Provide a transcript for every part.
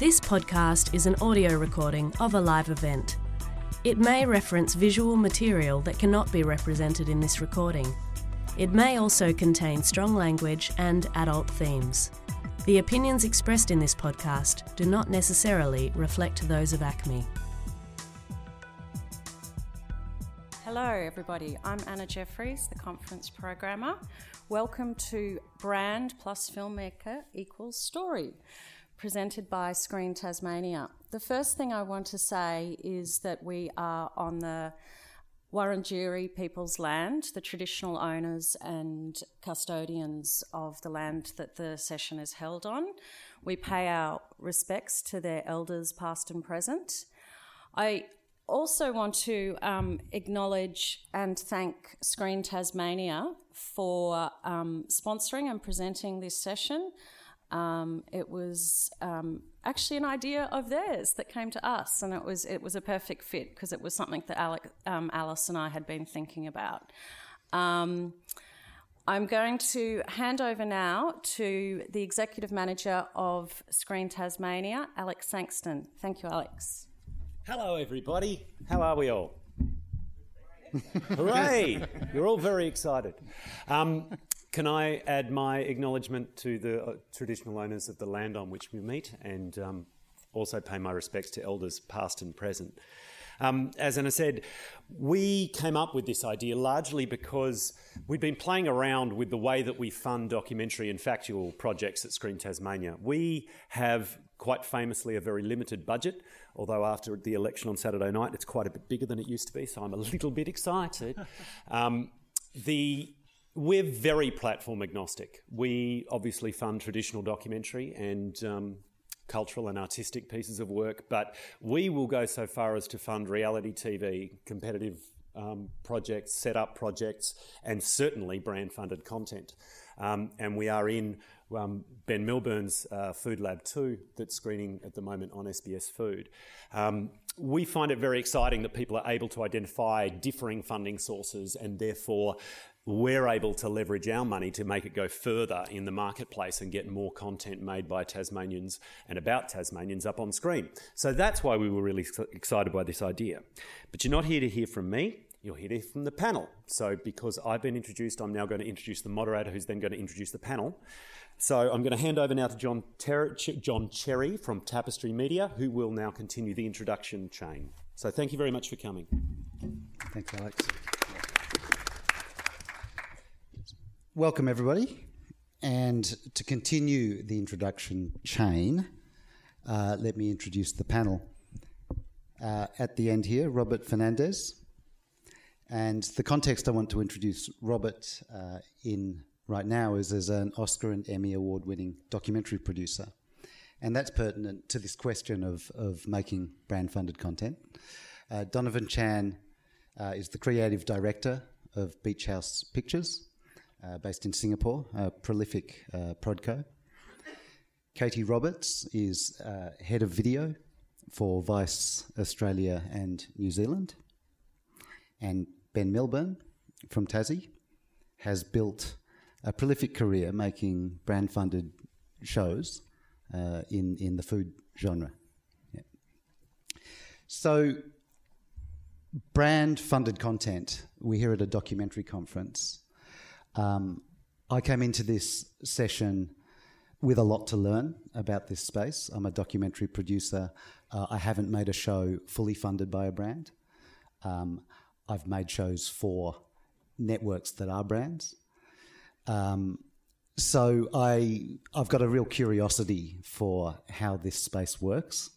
This podcast is an audio recording of a live event. It may reference visual material that cannot be represented in this recording. It may also contain strong language and adult themes. The opinions expressed in this podcast do not necessarily reflect those of ACME. Hello, everybody. I'm Anna Jeffries, the conference programmer. Welcome to Brand plus Filmmaker equals Story, presented by Screen Tasmania. The first thing I want to say is that we are on the Wurundjeri people's land, the traditional owners and custodians of the land that the session is held on. We pay our respects to their elders, past and present. I also want to um, acknowledge and thank Screen Tasmania for um, sponsoring and presenting this session. Um, it was um, actually an idea of theirs that came to us, and it was it was a perfect fit because it was something that Alec, um, Alice and I had been thinking about. Um, I'm going to hand over now to the executive manager of Screen Tasmania, Alex Sangston. Thank you, Alex. Hello, everybody. How are we all? Hooray! You're all very excited. Um, can I add my acknowledgement to the uh, traditional owners of the land on which we meet and um, also pay my respects to elders past and present? Um, as Anna said, we came up with this idea largely because we'd been playing around with the way that we fund documentary and factual projects at Screen Tasmania. We have quite famously a very limited budget, although after the election on Saturday night, it's quite a bit bigger than it used to be, so I'm a little bit excited. Um, the we're very platform agnostic. We obviously fund traditional documentary and um, cultural and artistic pieces of work, but we will go so far as to fund reality TV, competitive um, projects, set up projects, and certainly brand funded content. Um, and we are in um, Ben Milburn's uh, Food Lab 2 that's screening at the moment on SBS Food. Um, we find it very exciting that people are able to identify differing funding sources and therefore we're able to leverage our money to make it go further in the marketplace and get more content made by Tasmanians and about Tasmanians up on screen. So that's why we were really excited by this idea. But you're not here to hear from me. You're here to hear from the panel. So, because I've been introduced, I'm now going to introduce the moderator who's then going to introduce the panel. So, I'm going to hand over now to John, Ter- John Cherry from Tapestry Media, who will now continue the introduction chain. So, thank you very much for coming. Thanks, Alex. Welcome, everybody. And to continue the introduction chain, uh, let me introduce the panel. Uh, at the end here, Robert Fernandez. And the context I want to introduce Robert uh, in right now is as an Oscar and Emmy award winning documentary producer. And that's pertinent to this question of, of making brand funded content. Uh, Donovan Chan uh, is the creative director of Beach House Pictures uh, based in Singapore, a prolific uh, prodco. Katie Roberts is uh, head of video for Vice Australia and New Zealand. And Ben Milburn from Tassie has built a prolific career making brand funded shows uh, in, in the food genre. Yeah. So, brand funded content, we hear at a documentary conference um, I came into this session with a lot to learn about this space. I'm a documentary producer. Uh, I haven't made a show fully funded by a brand. Um, I've made shows for networks that are brands. Um, so I I've got a real curiosity for how this space works,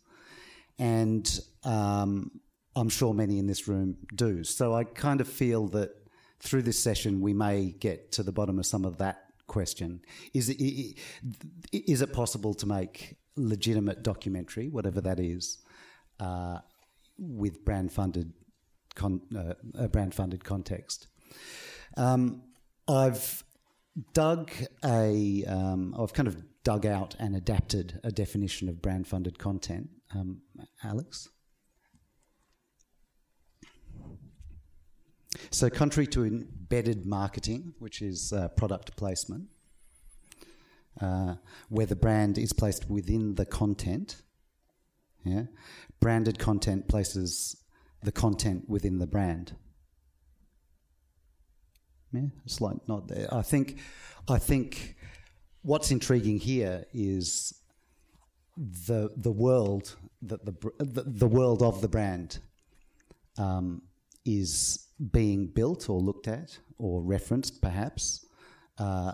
and um, I'm sure many in this room do. So I kind of feel that through this session, we may get to the bottom of some of that question. Is it, is it possible to make legitimate documentary, whatever that is, uh, with brand funded con- uh, a brand funded context? Um, I've dug a, um, I've kind of dug out and adapted a definition of brand funded content. Um, Alex? So, contrary to embedded marketing, which is uh, product placement, uh, where the brand is placed within the content Yeah, branded content places the content within the brand. Yeah, like not there. I think, I think, what's intriguing here is the the world that the the, the world of the brand um, is being built or looked at or referenced, perhaps, uh,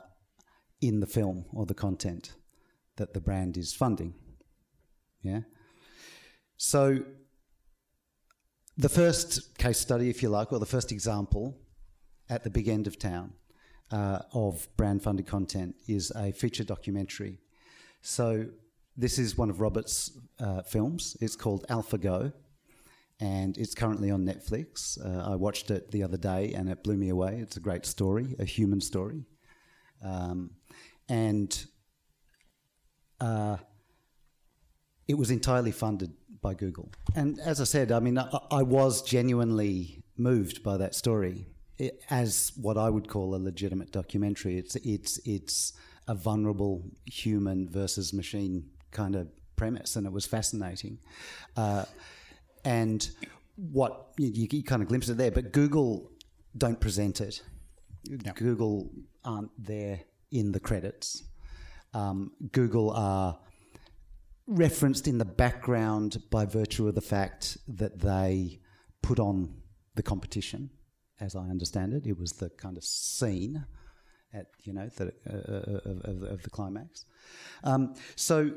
in the film or the content that the brand is funding. Yeah. So, the first case study, if you like, or the first example at the big end of town uh, of brand funded content is a feature documentary. So, this is one of Robert's uh, films. It's called AlphaGo, and it's currently on Netflix. Uh, I watched it the other day, and it blew me away. It's a great story, a human story, um, and uh, it was entirely funded by Google. And as I said, I mean, I, I was genuinely moved by that story it, as what I would call a legitimate documentary. It's it's it's a vulnerable human versus machine kind of premise, and it was fascinating. Uh, and what you, you, kind of glimpse it there, but Google don't present it. No. Google aren't there in the credits. Um, Google are referenced in the background by virtue of the fact that they put on the competition, as I understand it. It was the kind of scene at you know the, uh, uh of, of, of, the climax. Um, so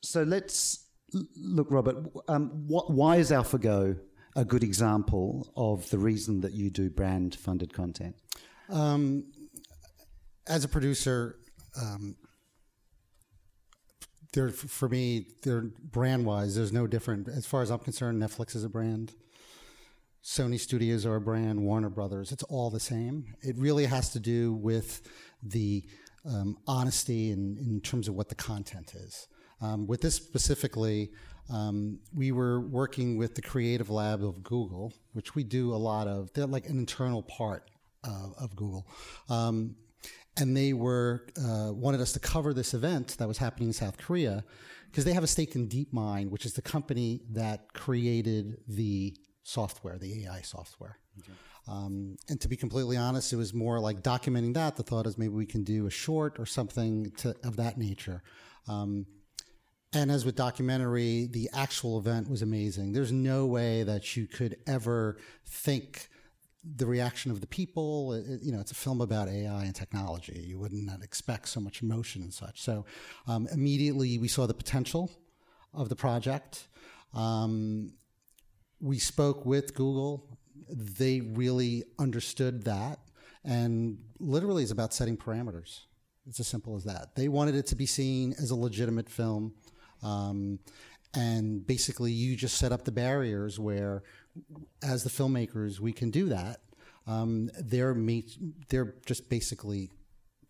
so let's look, Robert. Um, what, why is AlphaGo a good example of the reason that you do brand funded content? Um, as a producer, um, there for me, they're brand wise. There's no different as far as I'm concerned. Netflix is a brand. Sony Studios are a brand. Warner Brothers. It's all the same. It really has to do with the um, honesty in, in terms of what the content is. Um, with this specifically, um, we were working with the creative lab of Google, which we do a lot of. They're like an internal part uh, of Google. Um, and they were uh, wanted us to cover this event that was happening in South Korea because they have a stake in DeepMind, which is the company that created the software, the AI software. Okay. Um, and to be completely honest, it was more like documenting that. The thought is maybe we can do a short or something to, of that nature. Um, and as with documentary, the actual event was amazing. There's no way that you could ever think the reaction of the people. It, you know, it's a film about AI and technology. You wouldn't expect so much emotion and such. So um, immediately we saw the potential of the project. Um, we spoke with Google. They really understood that. And literally, it's about setting parameters. It's as simple as that. They wanted it to be seen as a legitimate film. Um, and basically, you just set up the barriers where, as the filmmakers, we can do that. Um, they're they're just basically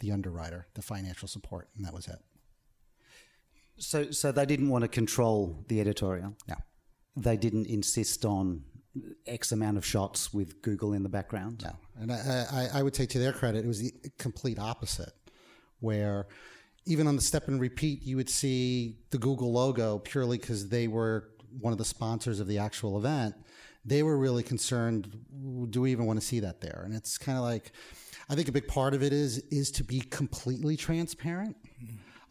the underwriter, the financial support, and that was it. So, so they didn't want to control the editorial. No, they didn't insist on X amount of shots with Google in the background. No, and I, I, I would say to their credit, it was the complete opposite, where even on the step and repeat, you would see the Google logo purely because they were one of the sponsors of the actual event. They were really concerned. Do we even want to see that there? And it's kind of like, I think a big part of it is is to be completely transparent.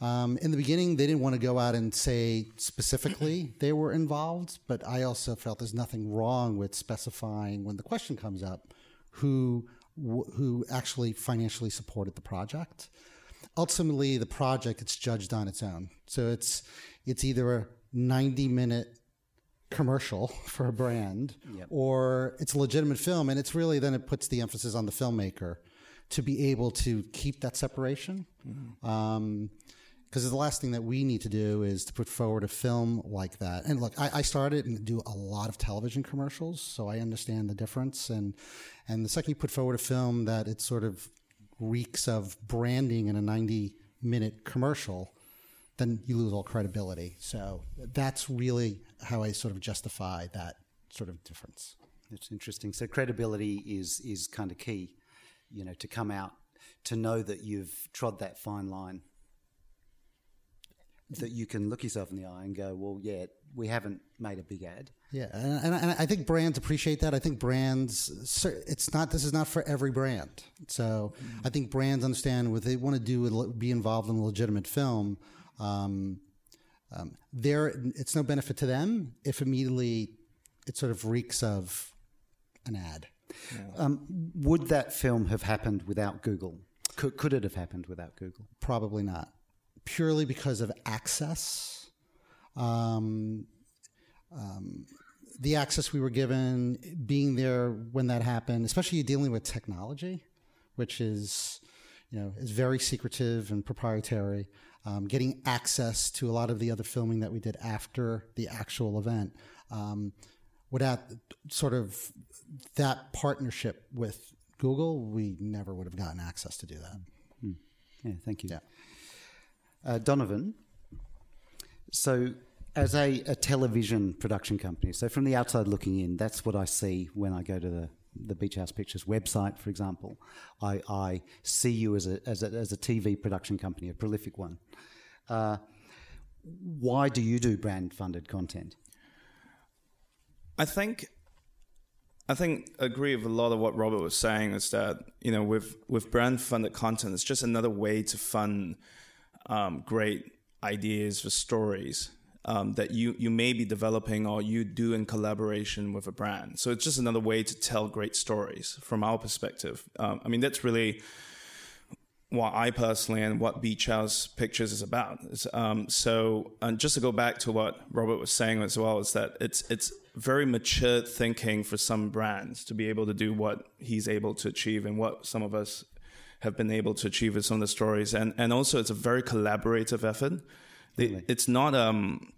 Um, in the beginning, they didn't want to go out and say specifically they were involved, but I also felt there's nothing wrong with specifying when the question comes up who who actually financially supported the project ultimately the project gets judged on its own. So it's it's either a 90 minute commercial for a brand yep. or it's a legitimate film and it's really then it puts the emphasis on the filmmaker to be able to keep that separation mm-hmm. um, because the last thing that we need to do is to put forward a film like that. And look, I, I, started and do a lot of television commercials, so I understand the difference. And and the second you put forward a film that it's sort of reeks of branding in a 90 minute commercial, then you lose all credibility. So that's really how I sort of justify that sort of difference. That's interesting. So credibility is is kind of key, you know, to come out to know that you've trod that fine line. That you can look yourself in the eye and go, well, yeah, we haven't made a big ad. Yeah, and, and, I think brands appreciate that. I think brands, it's not. This is not for every brand. So I think brands understand what they want to do, be involved in a legitimate film. Um, um, there, it's no benefit to them if immediately it sort of reeks of an ad. Yeah. Um, would that film have happened without Google? Could, could it have happened without Google? Probably not. Purely because of access. Um, um, the access we were given, being there when that happened, especially dealing with technology, which is, you know, is very secretive and proprietary. Um, getting access to a lot of the other filming that we did after the actual event, um, without sort of that partnership with Google, we never would have gotten access to do that. Hmm. Yeah, thank you. Yeah. Uh, Donovan, so as a, a, television production company, so from the outside looking in, that's what I see when I go to the, the Beach House Pictures website, for example. I, I see you as a, as, a, as a TV production company, a prolific one. Uh, why do you do brand funded content? I think I think agree with a lot of what Robert was saying is that you know with with brand funded content, it's just another way to fund um, great ideas for stories um, that you you may be developing or you do in collaboration with a brand. So it's just another way to tell great stories from our perspective. Um, I mean, that's really what I personally and what Beach House Pictures is about. Um, so, and just to go back to what Robert was saying as well, is that it's it's very mature thinking for some brands to be able to do what he's able to achieve and what some of us have been able to achieve with some of the stories. And and also, it's a very collaborative effort. They, it's not um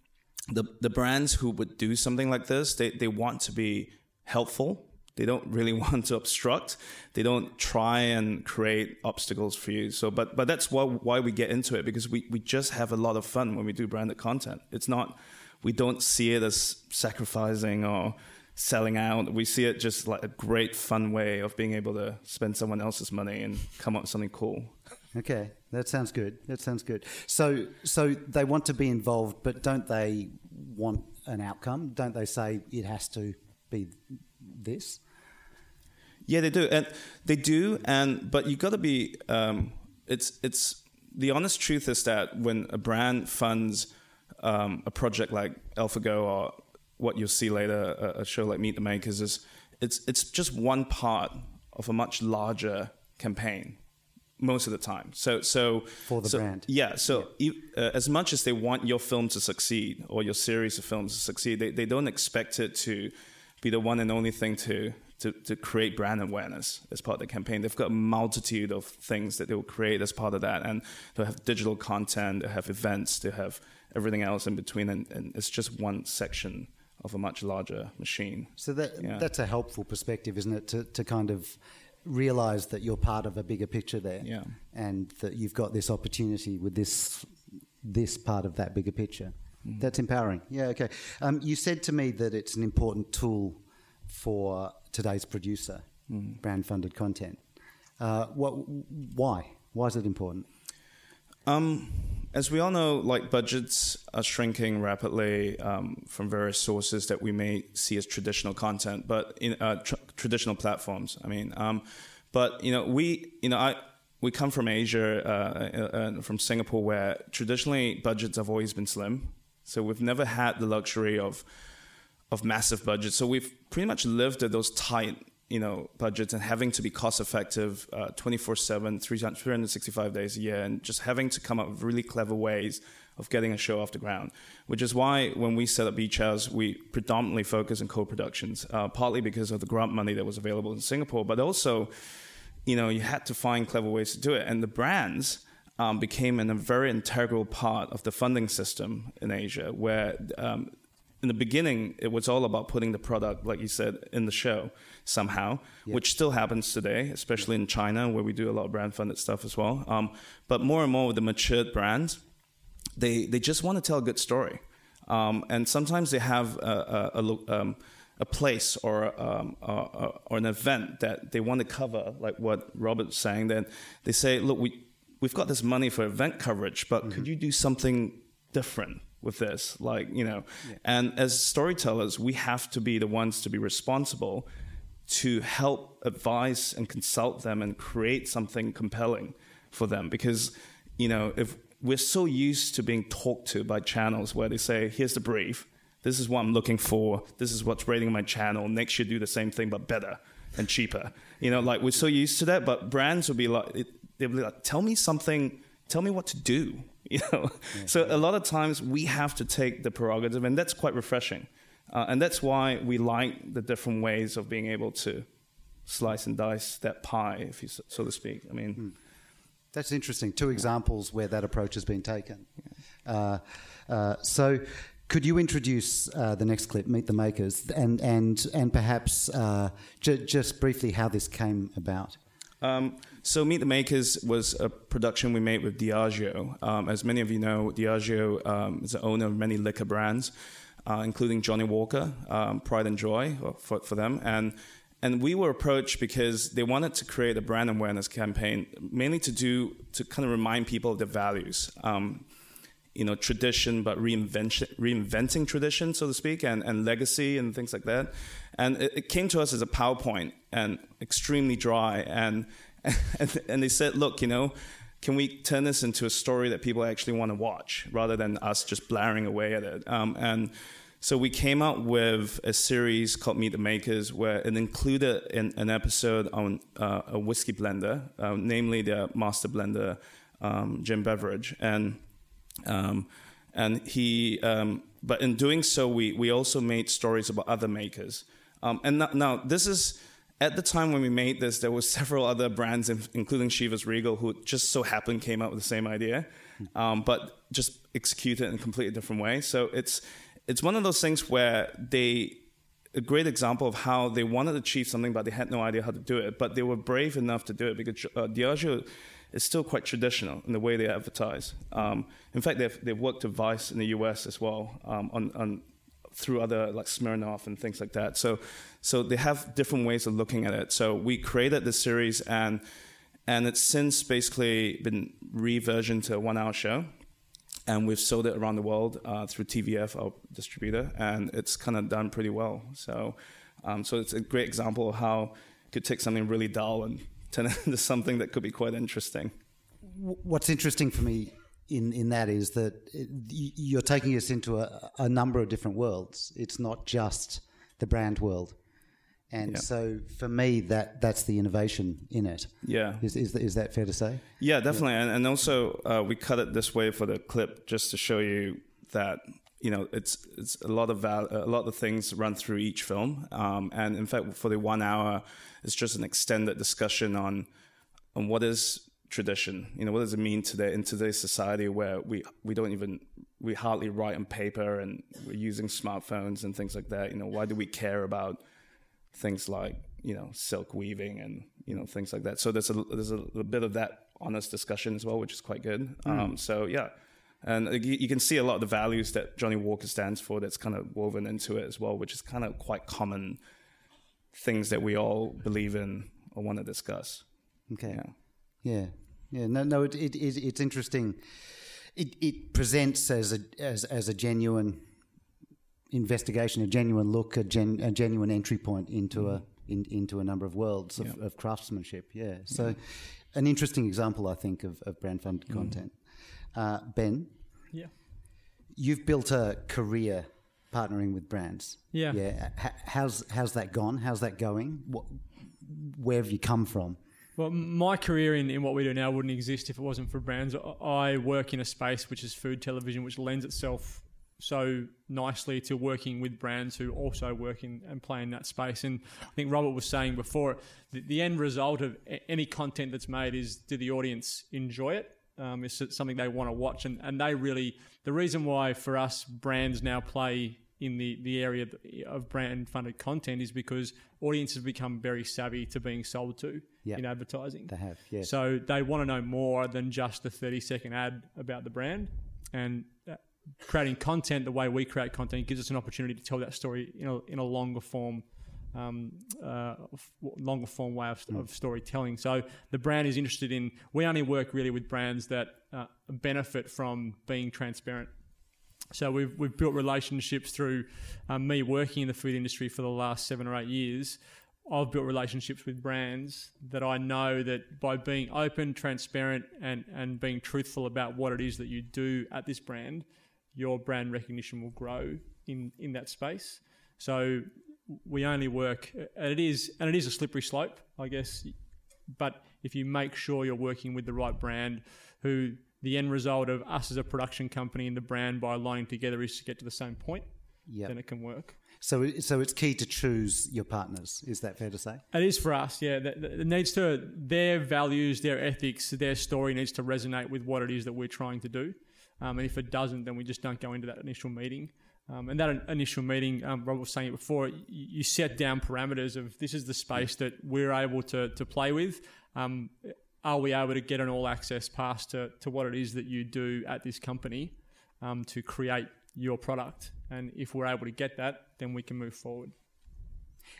the the brands who would do something like this. They they want to be helpful. They don't really want to obstruct. They don't try and create obstacles for you. So, but but that's why why we get into it because we we just have a lot of fun when we do branded content. It's not we don't see it as sacrificing or selling out. We see it just like a great fun way of being able to spend someone else's money and come up with something cool. Okay, that sounds good. That sounds good. So, so they want to be involved, but don't they want an outcome? Don't they say it has to be this? Yeah, they do, and they do, and but you got to be. Um, it's it's the honest truth is that when a brand funds um, a project like AlphaGo or what you'll see later, a, a show like Meet the Makers, is it's it's just one part of a much larger campaign most of the time. So, so for the so, brand, yeah. So, yeah. Uh, as much as they want your film to succeed or your series of films to succeed, they, they don't expect it to be the one and only thing to, to to create brand awareness as part of the campaign. They've got a multitude of things that they will create as part of that, and they'll have digital content, they have events, they have everything else in between, and, and it's just one section of a much larger machine. So that yeah. that's a helpful perspective, isn't it? To to kind of realize that you're part of a bigger picture there, yeah. and that you've got this opportunity with this this part of that bigger picture. Mm-hmm. That's empowering. Yeah. Okay. Um, you said to me that it's an important tool for today's producer, mm. brand funded content. Uh, what? Why? Why is it important? Um, as we all know, like budgets are shrinking rapidly um, from various sources that we may see as traditional content, but in uh, tr- traditional platforms. I mean, um, but you know, we, you know, I we come from Asia, uh, from Singapore, where traditionally budgets have always been slim. So we've never had the luxury of of massive budgets. So we've pretty much lived at those tight you know budgets and having to be cost effective uh, 24 7 365 days a year and just having to come up with really clever ways of getting a show off the ground which is why when we set up beach house we predominantly focus on co-productions uh, partly because of the grant money that was available in singapore but also you know you had to find clever ways to do it. And the brands um, became an, a very integral part of the funding system in asia where um, in the beginning, it was all about putting the product, like you said, in the show somehow, which still happens today, especially in China, where we do a lot of brand funded stuff as well. Um, but more and more with the matured brands, they, they just want to tell a good story. Um, and sometimes they have a, a, a, um, a place or, um, or an event that they want to cover, like what Robert's saying. Then they say, look, we, we've got this money for event coverage, but mm-hmm. could you do something different with this like you know yeah. and as storytellers we have to be the ones to be responsible to help advise and consult them and create something compelling for them. Because you know if we're so used to being talked to by channels where they say here's the brief. This is what i'm looking for. This is what's rating my channel. Next you do the same thing but better and cheaper. You know like we're so used to that but brands will be like they'll be like tell me something. Tell me what to do. You know? Yeah. so a lot of times we have to take the prerogative and that's quite refreshing uh, and that's why we like the different ways of being able to slice and dice that pie if you so to speak i mean hmm. that's interesting two examples where that approach has been taken uh, uh, so could you introduce uh, the next clip, Meet the Makers, and and and perhaps uh, j- just briefly how this came about? Um, so Meet the Makers was a production we made with Diageo. Um, as many of you know, Diageo um, is the owner of many liquor brands, uh, including Johnnie Walker, um, Pride and Joy uh, for, for them. And, and we were approached because they wanted to create a brand awareness campaign, mainly to do, to kind of remind people of their values. Um, you know, tradition, but reinvention, reinventing tradition, so to speak, and, and legacy and things like that. And it, it came to us as a PowerPoint and extremely dry. And and, and they said, look, you know, can we turn this into a story that people actually want to watch rather than us just blaring away at it? Um, and so we came out with a series called Meet the Makers, where it included an, an episode on uh, a whiskey blender, uh, namely the master blender um, Jim Beveridge, and um, and he. Um, but in doing so, we we also made stories about other makers. Um, and now, now this is at the time when we made this, there were several other brands, including Chivas Regal, who just so happened came up with the same idea, um, but just executed in a completely different way. So it's it's one of those things where they a great example of how they wanted to achieve something, but they had no idea how to do it. But they were brave enough to do it because uh, Diageo is still quite traditional in the way they advertise. Um, in fact, they've, they've worked with Vice in the US as well um, on, on through other like Smirnoff and things like that. So, so they have different ways of looking at it. So we created this series and and it's since basically been reversioned to a one-hour show, and we've sold it around the world uh, through TVF, our distributor, and it's kind of done pretty well. So, um, so it's a great example of how you could take something really dull and turn it into something that could be quite interesting. What's interesting for me in in that is that you're taking us into a, a number of different worlds. It's not just the brand world. And yeah. so for me, that that's the innovation in it. Yeah, is is, is that fair to say? Yeah, definitely. Yeah. And, and also, uh, we cut it this way for the clip just to show you that you know it's it's a lot of val- a lot of things run through each film. Um, and in fact, for the one hour, it's just an extended discussion on on what is tradition? You know, what does it mean today in today's society where we we don't even we hardly write on paper and we're using smartphones and things like that. You know, why do we care about things like you know silk weaving and you know things like that? So there's a there's a, a bit of that honest discussion as well, which is quite good. Mm. Um, so yeah. And you, you can see a lot of the values that Johnnie Walker stands for that's kind of woven into it as well, which is kind of quite common things that we all believe in or want to discuss. Okay. Yeah. Yeah, yeah. No, no. It, it, it it's interesting. It, it presents as a as as a genuine investigation, a genuine look, a, gen, a genuine entry point into mm. a in, into a number of worlds of, yeah. of craftsmanship. Yeah. So, yeah. an interesting example, I think, of, of brand funded mm. content. Uh, ben. Yeah. You've built a career partnering with brands. Yeah. Yeah. H- how's how's that gone? How's that going? What, where have you come from? Well, my career in, in what we do now wouldn't exist if it wasn't for brands. I work in a space which is food television, which lends itself so nicely to working with brands who also work in and play in that space. And I think Robert was saying before, the, the end result of any content that's made is do the audience enjoy it? Um, is it something they want to watch? And, and they really, the reason why for us brands now play in the, the area of brand funded content is because audiences become very savvy to being sold to yep. in advertising. They have, yeah. So they want to know more than just the 30 second ad about the brand. And uh, creating content the way we create content gives us an opportunity to tell that story in a, in a longer form. Um, uh, longer form way of, mm. of, storytelling. So the brand is interested in. We only work really with brands that uh, benefit from being transparent So we've we've built relationships through um, me working in the food industry for the last seven or eight years. I've built relationships with brands that I know that by being open, transparent, and and being truthful about what it is that you do at this brand, your brand recognition will grow in in that space. So we only work, and it is and it is a slippery slope, I guess. But if you make sure you're working with the right brand, who the end result of us as a production company and the brand by aligning together is to get to the same point, Yep. then it can work. So, so it's key to choose your partners. Is that fair to say? It is for us, yeah. It needs to their values, their ethics, their story needs to resonate with what it is that we're trying to do. Um, and if it doesn't, then we just don't go into that initial meeting. Um, and that initial meeting, um, Rob was saying it before, you, you set down parameters of this is the space that we're able to, to play with. Um, are we able to get an all access pass to, to what it is that you do at this company um, to create your product? And if we're able to get that, then we can move forward.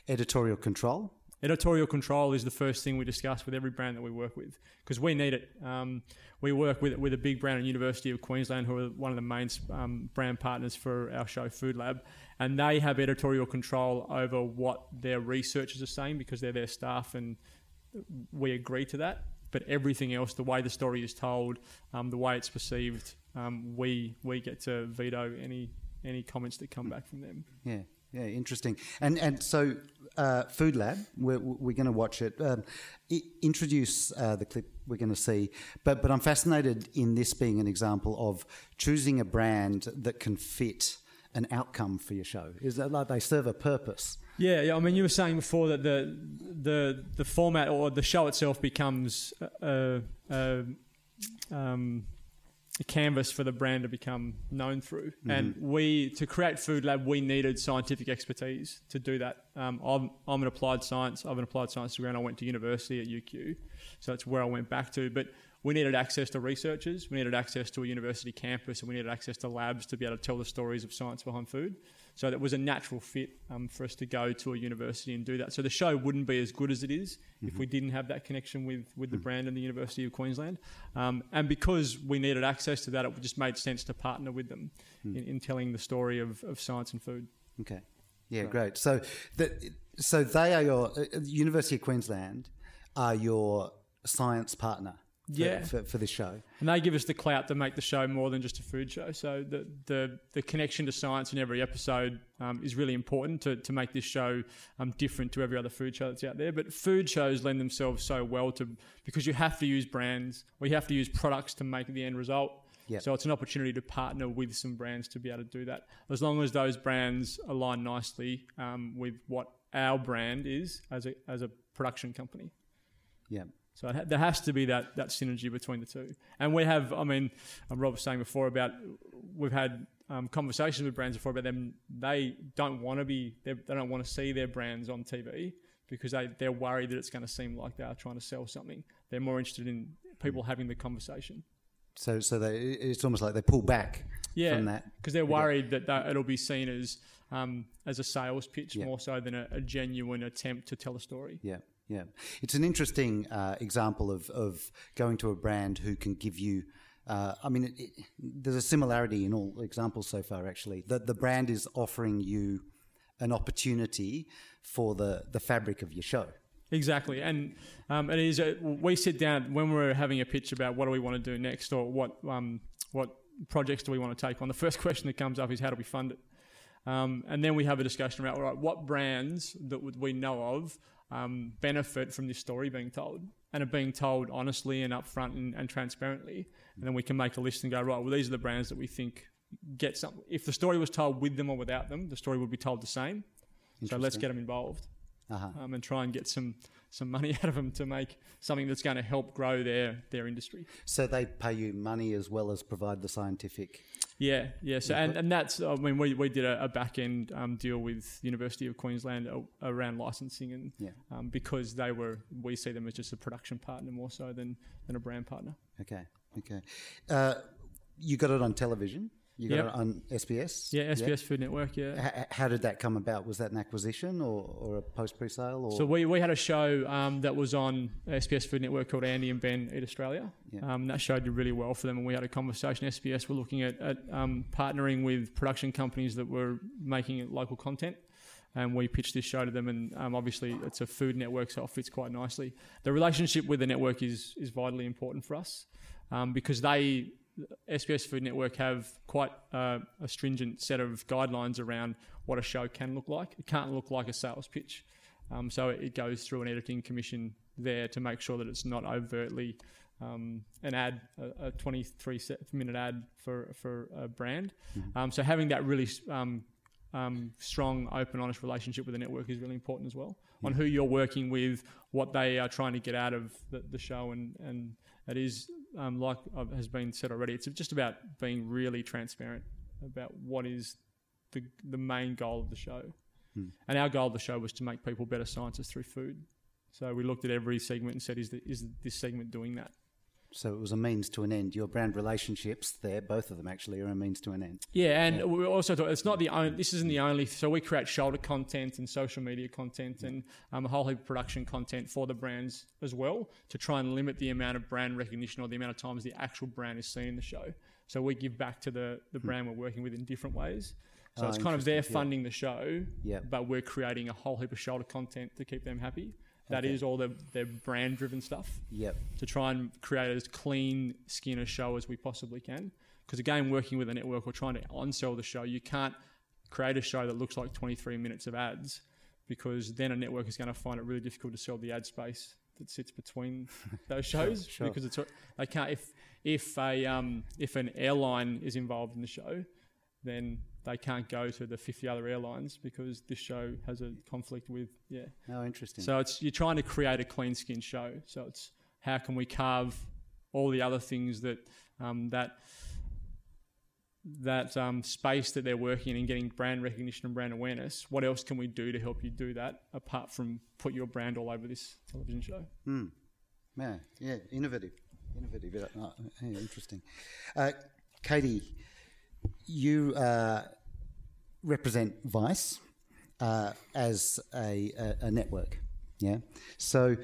Editorial control. Editorial control is the first thing we discuss with every brand that we work with because we need it. Um, we work with with a big brand at University of Queensland, who are one of the main um, brand partners for our show Food Lab, and they have editorial control over what their researchers are saying because they're their staff, and we agree to that. But everything else, the way the story is told, um, the way it's perceived, um, we we get to veto any any comments that come back from them. Yeah, yeah, interesting. And and so, uh, Food Lab, we're, we're going to watch it. Um, introduce uh, the clip we're going to see, but but I'm fascinated in this being an example of choosing a brand that can fit an outcome for your show. Is that like they serve a purpose? Yeah, yeah. I mean, you were saying before that the the the format or the show itself becomes a, a, um, a canvas for the brand to become known through. And we to create Food Lab, we needed scientific expertise to do that. Um, I'm I'm an applied science. I have an applied science degree, and I went to university at UQ, so that's where I went back to. But we needed access to researchers, we needed access to a university campus, and we needed access to labs to be able to tell the stories of science behind food. So that was a natural fit um, for us to go to a university and do that. So the show wouldn't be as good as it is if we didn't have that connection with, with the brand and the University of Queensland. Um, and because we needed access to that, it just made sense to partner with them in, in telling the story of, of science and food. Okay. Yeah, great. So that so they are your uh, University of Queensland are your science partner. Yeah. for, for this show. And they give us the clout to make the show more than just a food show. So the the, the connection to science in every episode um, is really important to, to make this show um, different to every other food show that's out there. But food shows lend themselves so well to because you have to use brands, or you have to use products to make the end result. Yep. So it's an opportunity to partner with some brands to be able to do that. As long as those brands align nicely um, with what our brand is as a as a production company. Yeah. So it ha- there has to be that, that synergy between the two. And we have, I mean, um, Rob was saying before about we've had um, conversations with brands before about them. They don't want to be, they they don't want to see their brands on TV because they, they're worried that it's going to seem like they are trying to sell something. They're more interested in people having the conversation. So so they it's almost like they pull back Yeah, from that. because they're worried that, that it'll be seen as um, as a sales pitch Yeah. more so than a, a genuine attempt to tell a story. Yeah, yeah. It's an interesting uh, example of, of going to a brand who can give you. Uh, I mean, it, it, there's a similarity in all examples so far. Actually, that the brand is offering you an opportunity for the the fabric of your show. Exactly, and um, it is. A, we sit down when we're having a pitch about what do we want to do next, or what um, what projects do we want to take on. The first question that comes up is how do we fund it, um, and then we have a discussion about all right, what brands that we know of um, benefit from this story being told, and it being told honestly and upfront and, and transparently, and then we can make a list and go right. Well, these are the brands that we think get something. If the story was told with them or without them, the story would be told the same. So let's get them involved Uh-huh. um, and try and get some some money out of them to make something that's going to help grow their their industry. So they pay you money as well as provide the scientific. Yeah, yeah. So and, and that's I mean we, we did a, a back end um, deal with University of Queensland around licensing and Yeah. um, because they were we see them as just a production partner more so than than a brand partner. Okay, okay. Uh, you got it on television. You got Yep. it on SBS. Yeah, SBS Food Network. Yeah. H- how did that come about? Was that an acquisition or, or a post pre-sale? Or So we, we had a show um, that was on SBS Food Network called Andy and Ben Eat Australia. Yeah. Um, that show did really well for them, and we had a conversation. SBS were looking at, at um, partnering with production companies that were making local content, and we pitched this show to them. And um, obviously, it's a food network, so it fits quite nicely. The relationship with the network is is vitally important for us um, because they. SBS Food Network have quite uh, a stringent set of guidelines around what a show can look like. It can't look like a sales pitch. Um, so it goes through an editing commission there to make sure that it's not overtly um, an ad, a, a 23 minute ad for, for a brand. Um, so having that really um, um, strong, open, honest relationship with the network is really important as well. On who you're working with, what they are trying to get out of the, the show, and and it is um, like I've- has been said already. It's just about being really transparent about what is the the main goal of the show. And our goal of the show was to make people better scientists through food. So we looked at every segment and said, is, the, is this segment doing that? So it was a means to an end. Your brand relationships there, both of them actually, are a means to an end. Yeah, and we also thought it's not the only. This isn't the only. So we create shoulder content and social media content and um, a whole heap of production content for the brands as well to try and limit the amount of brand recognition or the amount of times the actual brand is seen in the show. So we give back to the the brand we're working with in different ways. So Ah, it's kind of they're interesting, yeah. funding the show, Yeah. but we're creating a whole heap of shoulder content to keep them happy. That Okay. is all their, their brand driven stuff Yep. to try and create as clean skin a show as we possibly can. Because again, working with a network or trying to on-sell the show, you can't create a show that looks like 23 minutes of ads, because then a network is going to find it really difficult to sell the ad space that sits between those shows. sure. Because it's they can't if if a um, if an airline is involved in the show, then they can't go to the 50 other airlines because this show has a conflict with yeah. Oh, interesting. So it's you're trying to create a clean skin show. So it's how can we carve all the other things that um, that that um, space that they're working in and getting brand recognition and brand awareness. What else can we do to help you do that apart from put your brand all over this television show? Yeah, yeah, innovative, innovative. uh, yeah, interesting. Uh, Katie, you uh, represent Vice uh, as a, a, a network. Yeah. So,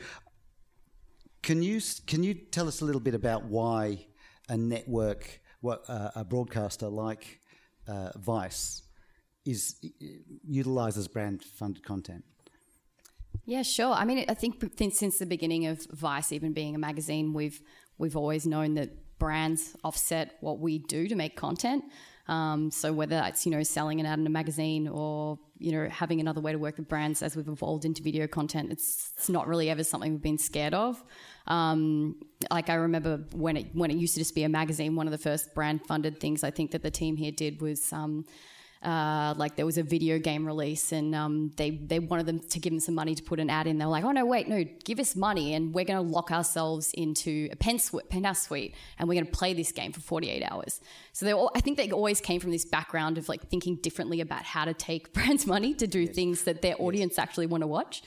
can you can you tell us a little bit about why a network, what uh, a broadcaster like uh, Vice, is utilizes brand funded content? Yeah, sure. I mean, I think since the beginning of Vice, even being a magazine, we've we've always known that brands offset what we do to make content. Um, so whether that's you know selling an ad in a magazine or you know having another way to work with brands as we've evolved into video content, it's it's not really ever something we've been scared of. Um, like I remember when it when it used to just be a magazine, one of the first brand funded things I think that the team here did was. Um, uh, like there was a video game release and um, they they wanted them to give them some money to put an ad in. They were like, oh no, wait, no, give us money and we're going to lock ourselves into a penthouse suite and we're going to play this game for 48 hours. So they all, I think they always came from this background of like thinking differently about how to take brands' money to do things that their audience actually want to watch.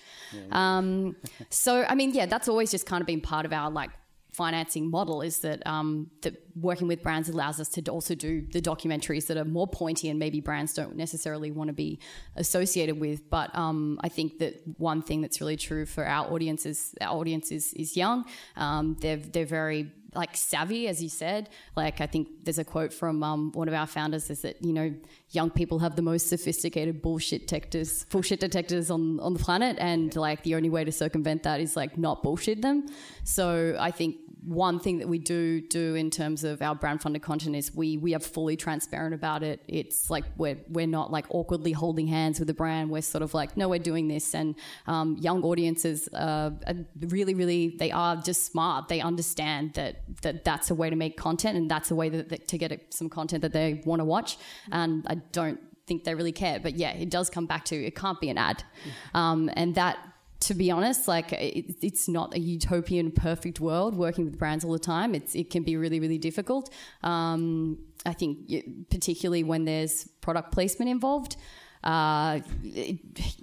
Um, so I mean, yeah, that's always just kind of been part of our like financing model is that um, that working with brands allows us to also do the documentaries that are more pointy and maybe brands don't necessarily want to be associated with. But um, I think that one thing that's really true for our audience is our audience is, is young. Um, they're they're very like savvy, as you said. Like I think there's a quote from um, one of our founders is that you know young people have the most sophisticated bullshit detectors, bullshit detectors on on the planet, and like the only way to circumvent that is like not bullshit them. So I think one thing that we do do in terms of our brand funded content is we we are fully transparent about it. It's like we're we're not like awkwardly holding hands with the brand. We're sort of like no, we're doing this, and um, young audiences uh, are really really they are just smart. They understand that that that's a way to make content, and that's a way that, that to get some content that they want to watch. And I don't think they really care, but yeah, it does come back to it can't be an ad, um, and that to be honest, like it, it's not a utopian perfect world working with brands all the time. It's it can be really really difficult. Um, I think particularly when there's product placement involved. Uh, it-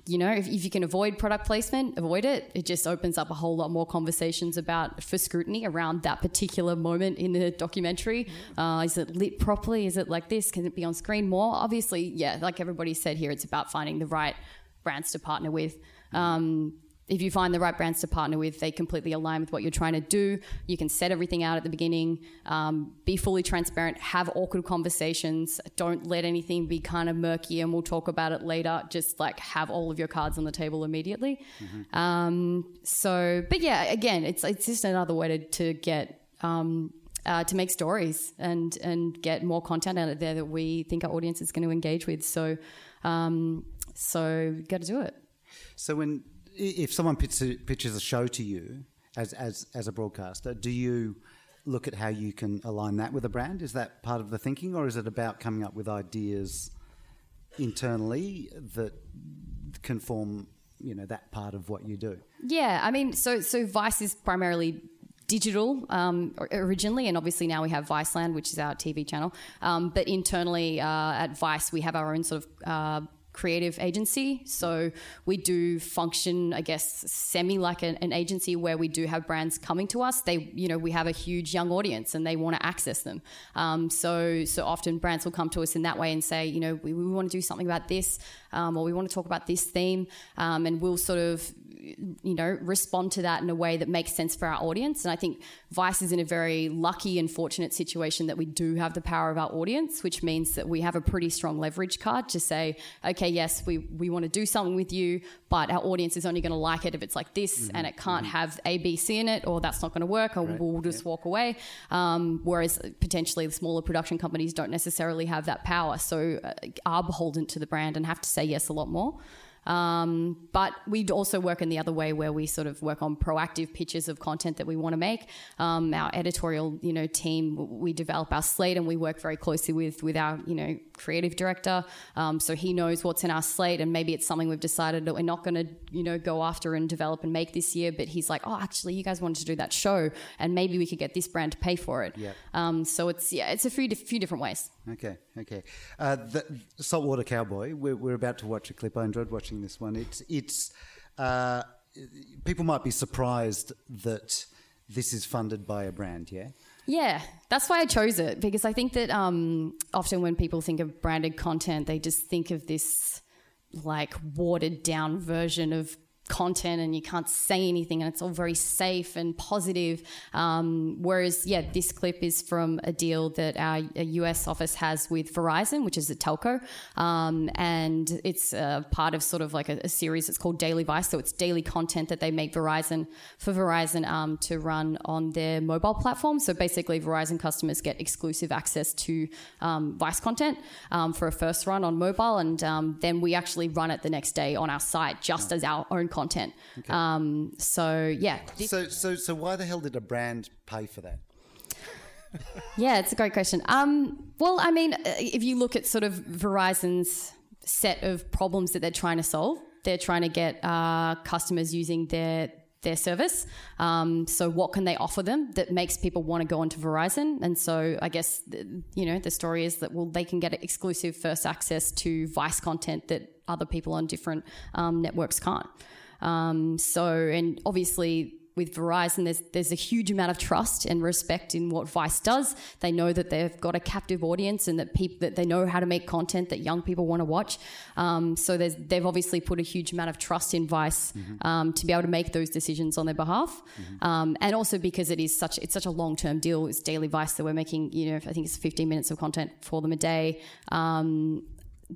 you know, if, if you can avoid product placement, avoid it. It just opens up a whole lot more conversations about for scrutiny around that particular moment in the documentary. Uh, is it lit properly? Is it like this? Can it be on screen more? Obviously, yeah, like everybody said here, it's about finding the right brands to partner with. Um, if you find the right brands to partner with, they completely align with what you're trying to do. You can set everything out at the beginning, um, be fully transparent, have awkward conversations. Don't let anything be kind of murky and we'll talk about it later. Just like have all of your cards on the table immediately. Um, so, but yeah, again, it's it's just another way to, to get. Um, uh, to make stories and and get more content out of there that we think our audience is going to engage with. So, um, so got to do it. So when if someone pitches, a show to you as, as as a broadcaster, do you look at how you can align that with a brand? Is that part of the thinking, or is it about coming up with ideas internally that can form you know that part of what you do? Yeah, I mean, so so Vice is primarily digital um, originally, and obviously now we have Viceland, which is our TV channel. Um, but internally uh, at Vice, we have our own sort of. Uh, creative agency. So we do function i guess semi like an, an agency where we do have brands coming to us. They you know we have a huge young audience and they want to access them. Um, so so often brands will come to us in that way and say you know we, we want to do something about this um, or we want to talk about this theme um, and we'll sort of you know, respond to that in a way that makes sense for our audience. And I think Vice is in a very lucky and fortunate situation that we do have the power of our audience, which means that we have a pretty strong leverage card to say, okay, yes, we, we want to do something with you, but our audience is only going to like it if it's like this and it can't have A, B, C in it, or that's not going to work, or we'll just walk away. Um, whereas potentially the smaller production companies don't necessarily have that power, so uh, are beholden to the brand and have to say yes a lot more. Um, but we also work in the other way where we sort of work on proactive pitches of content that we want to make. Um, our editorial, you know, team, we develop our slate and we work very closely with with our, you know, creative director. Um, so he knows what's in our slate and maybe it's something we've decided that we're not going to, you know, go after and develop and make this year. But he's like, oh, actually, you guys wanted to do that show and maybe we could get this brand to pay for it. Yeah. Um, so it's yeah, it's a few few different ways. Okay, okay. Uh, the Saltwater Cowboy. We're, we're about to watch a clip. I enjoyed watching this one. It's it's. Uh, people might be surprised that this is funded by a brand. Yeah. Yeah, that's why I chose it because I think that um, often when people think of branded content, they just think of this like watered down version of content and you can't say anything and it's all very safe and positive. Um, whereas, yeah, this clip is from a deal that our US office has with Verizon, which is a telco. Um, and it's uh, part of sort of like a, a series that's called Daily Vice. So it's daily content that they make Verizon for Verizon um, to run on their mobile platform. So basically, Verizon customers get exclusive access to um, Vice content um, for a first run on mobile. And um, then we actually run it the next day on our site just as our own content. Um, so, yeah. So so so why the hell did a brand pay for that? Yeah, it's a great question. Um, well, I mean, uh, if you look at sort of Verizon's set of problems that they're trying to solve, they're trying to get uh, customers using their their service. Um, so, what can they offer them that makes people want to go onto Verizon? And so, I guess you know the story is that well, they can get exclusive first access to Vice content that other people on different um, networks can't. Um, so, and obviously with Verizon, there's there's a huge amount of trust and respect in what Vice does. They know that they've got a captive audience and that people that they know how to make content that young people want to watch. Um, so there's they've obviously put a huge amount of trust in Vice um, to be able to make those decisions on their behalf, um, and also because it is such it's such a long term deal. It's daily Vice that we're making. You know, I think it's 15 minutes of content for them a day. Um,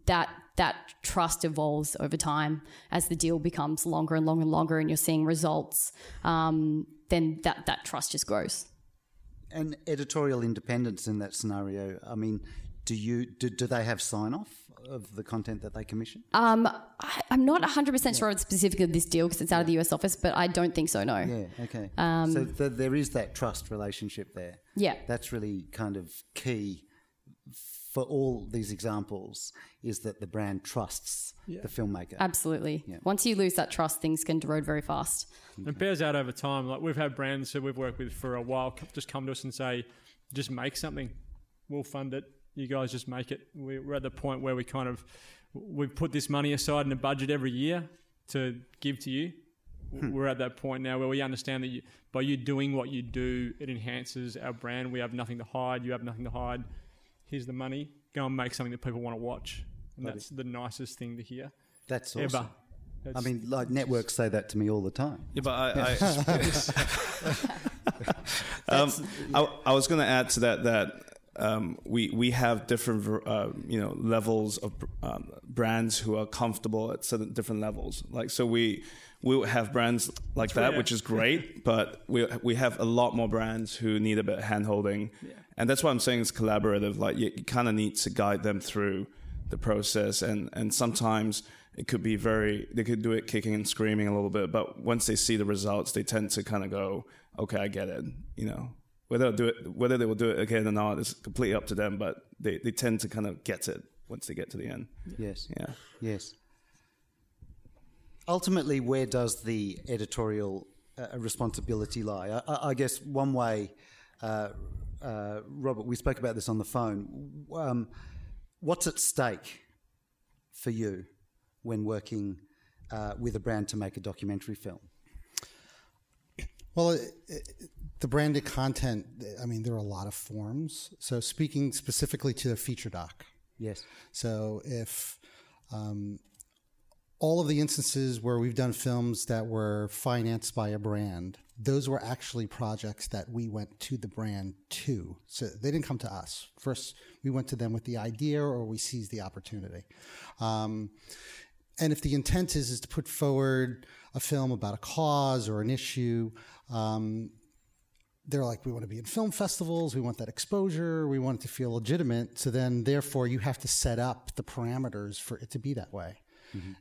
that that trust evolves over time as the deal becomes longer and longer and longer, and you're seeing results. Um, then that that trust just grows. And editorial independence in that scenario. I mean, do you do, do they have sign off of the content that they commission? Um, I, I'm not 100 percent sure it's specific of this deal because it's out of the US office, but I don't think so. No. Yeah. Okay. so th- there is that trust relationship there. Yeah. That's really kind of key for all these examples is that the brand trusts the filmmaker. Absolutely. Once you lose that trust, things can erode very fast. It bears out over time. Like we've had brands who we've worked with for a while just come to us and say, just make something. We'll fund it. You guys just make it. We're at the point where we kind of we've put this money aside in a budget every year to give to you. Hmm. We're at that point now where we understand that you, by you doing what you do, it enhances our brand. We have nothing to hide. You have nothing to hide. Here's the money. Go and make something that people want to watch, and Love that's the nicest thing to hear. That's awesome. Ever. I mean, like networks say that to me all the time. Yeah, but I, I, um, I, I was going to add to that that um, we we have different uh, you know levels of um, brands who are comfortable at certain different levels. Like so, we we have brands like that, yeah. which is great, but we we have a lot more brands who need a bit of hand holding, and that's why I'm saying it's collaborative. Like you, you kind of need to guide them through the process, and and sometimes it could be very they could do it kicking and screaming a little bit but once they see the results they tend to kind of go okay i get it you know whether do it whether they will do it again or not is completely up to them but they, they tend to kind of get it once they get to the end Yes. yeah Yes. Ultimately, where does the editorial uh, responsibility lie? I, I- I guess one way, uh, uh, Robert, we spoke about this on the phone. Um, what's at stake for you when working uh, with a brand to make a documentary film? Well, it, it, the branded content, I mean, there are a lot of forms. So, speaking specifically to the feature doc, Yes. so if um, all of the instances where we've done films that were financed by a brand, those were actually projects that we went to the brand to. So they didn't come to us. First, we went to them with the idea or we seized the opportunity. Um, and if the intent is, is to put forward a film about a cause or an issue, um, they're like, we want to be in film festivals, we want that exposure, we want it to feel legitimate. So then, therefore, you have to set up the parameters for it to be that way.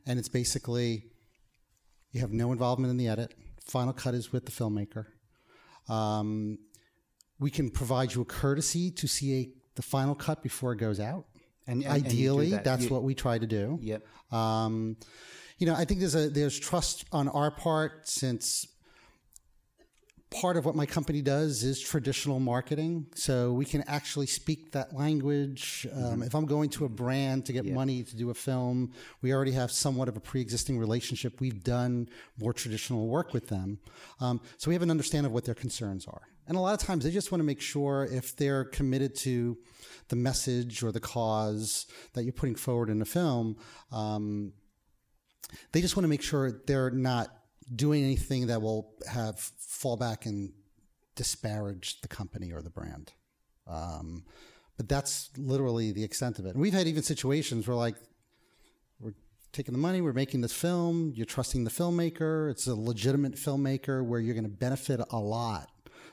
And it's basically you have no involvement in the edit. Final cut is with the filmmaker. Um, we can provide you a courtesy to see a, the final cut before it goes out. And- and- and ideally, that. that's You- what we try to do. Yep. Um, you know, I think there's a there's trust on our part since part of what my company does is traditional marketing. So we can actually speak that language. Um, if I'm going to a brand to get money to do a film, we already have somewhat of a pre-existing relationship. We've done more traditional work with them, um, so we have an understanding of what their concerns are. And a lot of times they just want to make sure if they're committed to the message or the cause that you're putting forward in the film. Um, they just want to make sure they're not doing anything that will have fall back and disparage the company or the brand. Um, but that's literally the extent of it. And we've had even situations where like we're taking the money, we're making this film, you're trusting the filmmaker, it's a legitimate filmmaker where you're going to benefit a lot.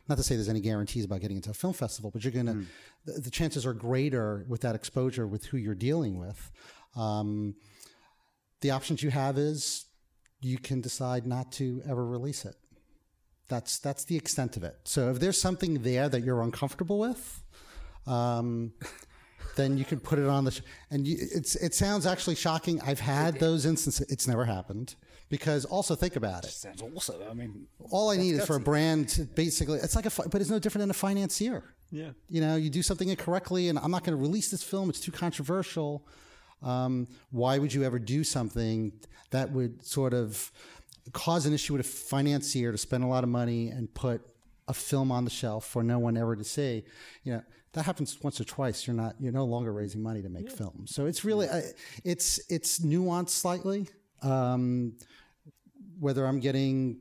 Not to say there's any guarantees about getting into a film festival, but you're going to, the, the chances are greater with that exposure with who you're dealing with. Um, the options you have is you can decide not to ever release it. That's that's the extent of it. So if there's something there that you're uncomfortable with, um, then you can put it on the. Sh- and you, it's it sounds actually shocking. I've had those instances. It's never happened because also think about it. Sounds awesome. I mean, All I need is for a brand to basically. It's like a, but it's no different than a financier. Yeah. You know, you do something incorrectly, and I'm not going to release this film. It's too controversial. Um, why would you ever do something that would sort of cause an issue with a financier to spend a lot of money and put a film on the shelf for no one ever to see? You know, that happens once or twice. You're not. You're no longer raising money to make films. So it's really, uh, it's it's nuanced slightly. Um, whether I'm getting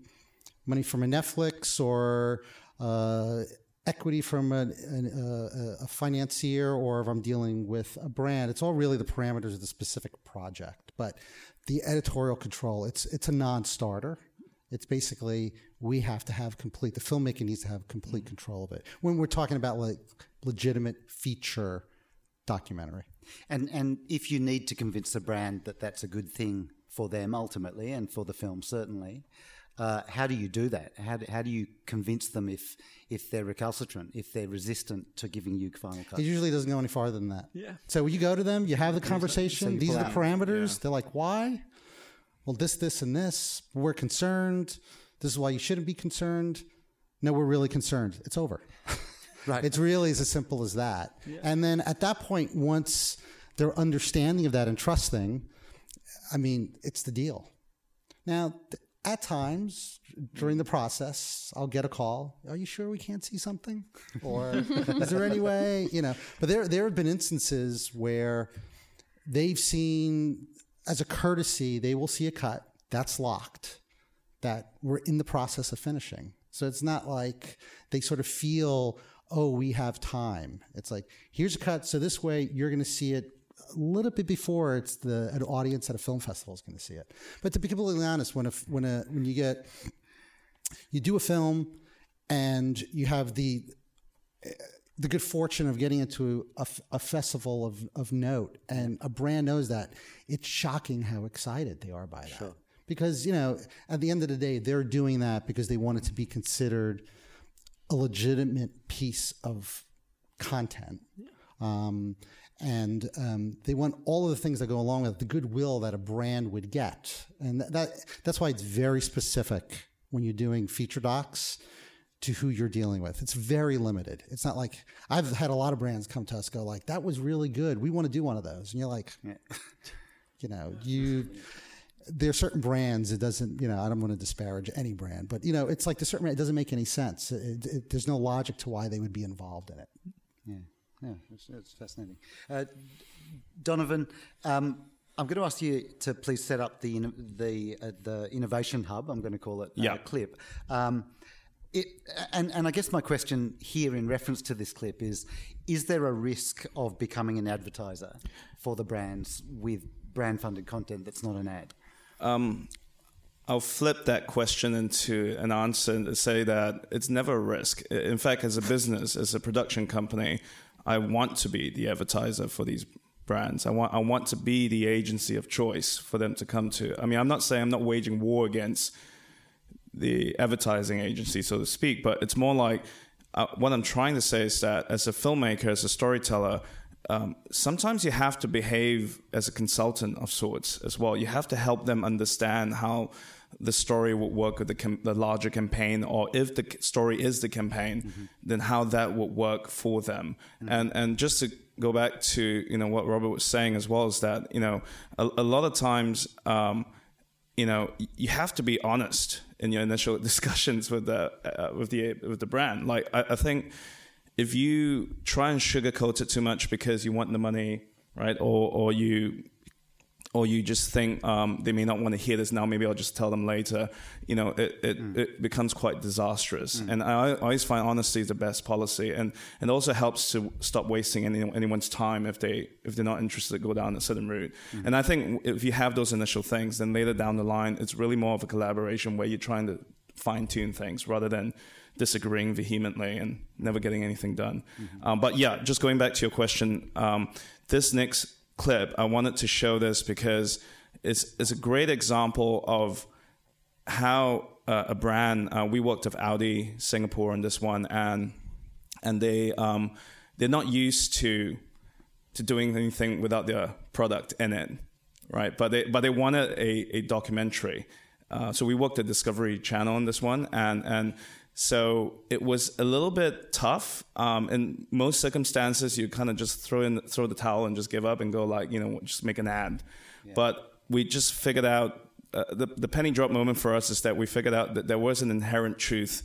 money from a Netflix or uh, equity from a, a, uh, a financier or if I'm dealing with a brand. It's all really the parameters of the specific project. But the editorial control, it's it's a non-starter. It's basically we have to have complete. The filmmaker needs to have complete mm-hmm. control of it when we're talking about like legitimate feature documentary. And and if you need to convince the brand that that's a good thing for them ultimately, and for the film certainly, uh, how do you do that? How do, how do you convince them if if they're recalcitrant, if they're resistant to giving you final cut? It usually doesn't go any farther than that. Yeah. So you go to them, you have the conversation. you These are the out. parameters. They're like, why? Well, this, this, and this. We're concerned. This is why you shouldn't be concerned. No, we're really concerned. It's over. Right. It's really as simple as that. Yeah. And then at that point, once their understanding of that and trusting, I mean, it's the deal. Now, at times during the process, I'll get a call. Are you sure we can't see something? Or is there any way, you know? But there, there have been instances where they've seen, as a courtesy, they will see a cut that's locked that we're in the process of finishing. So it's not like they sort of feel, oh, we have time. It's like, here's a cut. So this way you're going to see it a little bit before it's the an audience at a film festival is going to see it. But to be completely honest, when a, when a, when you get, you do a film and you have the, the good fortune of getting into a, a festival of, of note and a brand knows that it's shocking how excited they are by that. Sure because you know at the end of the day they're doing that because they want it to be considered a legitimate piece of content um, and um, they want all of the things that go along with it, the goodwill that a brand would get and that, that that's why it's very specific when you're doing feature docs to who you're dealing with. It's very limited. It's not like I've had a lot of brands come to us go like that was really good. We want to do one of those. And you're like yeah. you know, you there are certain brands it doesn't you know i don't want to disparage any brand but you know it's like the certain it doesn't make any sense it, it, there's no logic to why they would be involved in it yeah yeah it's, it's fascinating uh, donovan um, I'm going to ask you to please set up the the uh, the innovation hub. I'm going to call it uh, yeah. clip. Um, it, and, and I guess my question here, in reference to this clip, is: Is there a risk of becoming an advertiser for the brands with brand-funded content that's not an ad? Um, I'll flip that question into an answer and say that it's never a risk. In fact, as a business, as a production company, I want to be the advertiser for these brands. I want I want to be the agency of choice for them to come to. I mean, I'm not saying I'm not waging war against the advertising agency, so to speak, but it's more like uh, what I'm trying to say is that as a filmmaker, as a storyteller, um, sometimes you have to behave as a consultant of sorts as well. You have to help them understand how the story would work with the, com- the larger campaign, or if the story is the campaign, mm-hmm. then how that would work for them. Mm-hmm. And and just to go back to you know what Robert was saying as well is that you know a, a lot of times um, you know you have to be honest in your initial discussions with the uh, with the with the brand. Like I, I think if you try and sugarcoat it too much because you want the money, right, or or you or you just think um, they may not want to hear this now. Maybe I'll just tell them later. You know, it it, mm. it becomes quite disastrous. Mm. And I, I, always find honesty is the best policy, and and also helps to stop wasting any, anyone's time if they if they're not interested to go down a certain route. Mm. And I think if you have those initial things, then later down the line, it's really more of a collaboration where you're trying to fine tune things rather than disagreeing vehemently and never getting anything done. Mm-hmm. Um, but yeah, just going back to your question, um, this next clip, I wanted to show this because it's, it's a great example of how uh, a brand, uh, we worked with Audi Singapore on this one, and, and they, um, they're not used to, to doing anything without their product in it, right? But they, but they wanted a, a documentary. Uh, so we worked at Discovery Channel on this one, and and so it was a little bit tough. Um, in most circumstances, you kind of just throw in throw the towel and just give up and go like you know just make an ad. Yeah. But we just figured out uh, the the penny drop moment for us is that we figured out that there was an inherent truth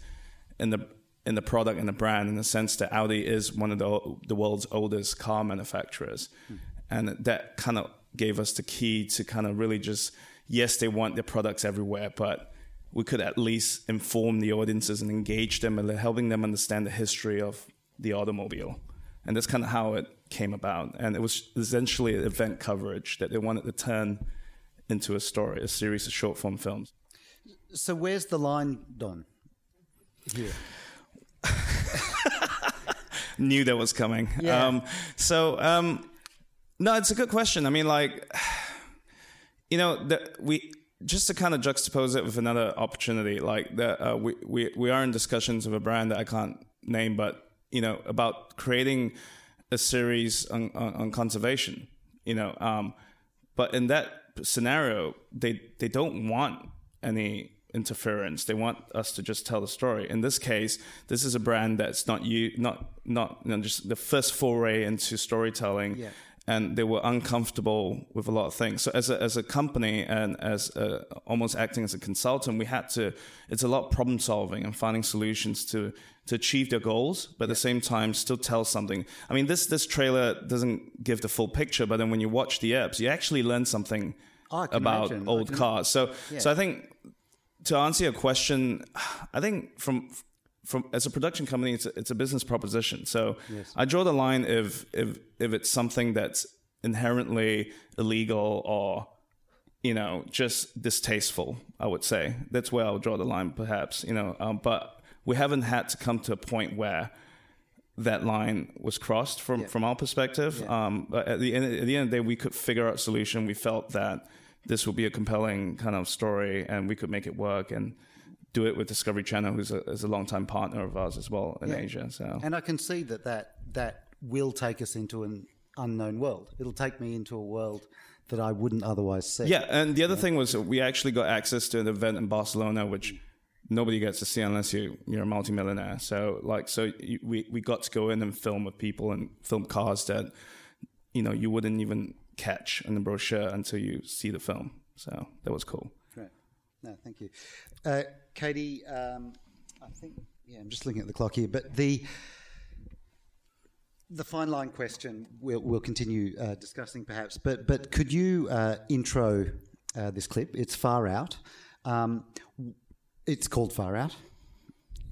in the in the product and the brand in the sense that Audi is one of the the world's oldest car manufacturers, hmm. and that kind of gave us the key to kind of really just yes they want their products everywhere, but we could at least inform the audiences and engage them and helping them understand the history of the automobile. And that's kind of how it came about. And it was essentially event coverage that they wanted to turn into a story, a series of short form films. So where's the line, Don? Here. Knew that was coming. Yeah. Um, so, um, no, it's a good question. I mean, like, you know, the, we just to kind of juxtapose it with another opportunity, like that, uh, we, we we are in discussions of a brand that I can't name, but you know about creating a series on, on, on conservation. You know, um, but in that scenario, they they don't want any interference. They want us to just tell the story. In this case, this is a brand that's not you, not not you know, just the first foray into storytelling. Yeah. And they were uncomfortable with a lot of things. So, as a, as a company and as a, almost acting as a consultant, we had to. It's a lot of problem solving and finding solutions to to achieve their goals, but at the same time still tell something. I mean, this this trailer doesn't give the full picture, but then when you watch the apps, you actually learn something about imagine. Old cars. So, so I think to answer your question, I think from from as a production company, it's a, it's a business proposition. So I draw the line if if if it's something that's inherently illegal or you know just distasteful. I would say that's where I'll draw the line, perhaps. You know, um, but we haven't had to come to a point where that line was crossed from from our perspective. Um, but at the end at the end of the day, we could figure out a solution. We felt that this would be a compelling kind of story, and we could make it work and do it with Discovery Channel, who's a, is a longtime partner of ours as well in Yeah. Asia. So And I can see that, that that will take us into an unknown world. It'll take me into a world that I wouldn't otherwise see. yeah, and the other thing was we actually got access to an event in Barcelona, which nobody gets to see unless you you're a multimillionaire. So like so you, we we got to go in and film with people and film cars that you know you wouldn't even catch in the brochure until you see the film. So that was cool. Great. No, thank you. Uh, Katie, um, I think, yeah, I'm just looking at the clock here, but the the fine line question we'll, we'll continue uh, discussing perhaps, but, but could you uh, intro uh, this clip? It's Far Out. Um, it's called Far Out.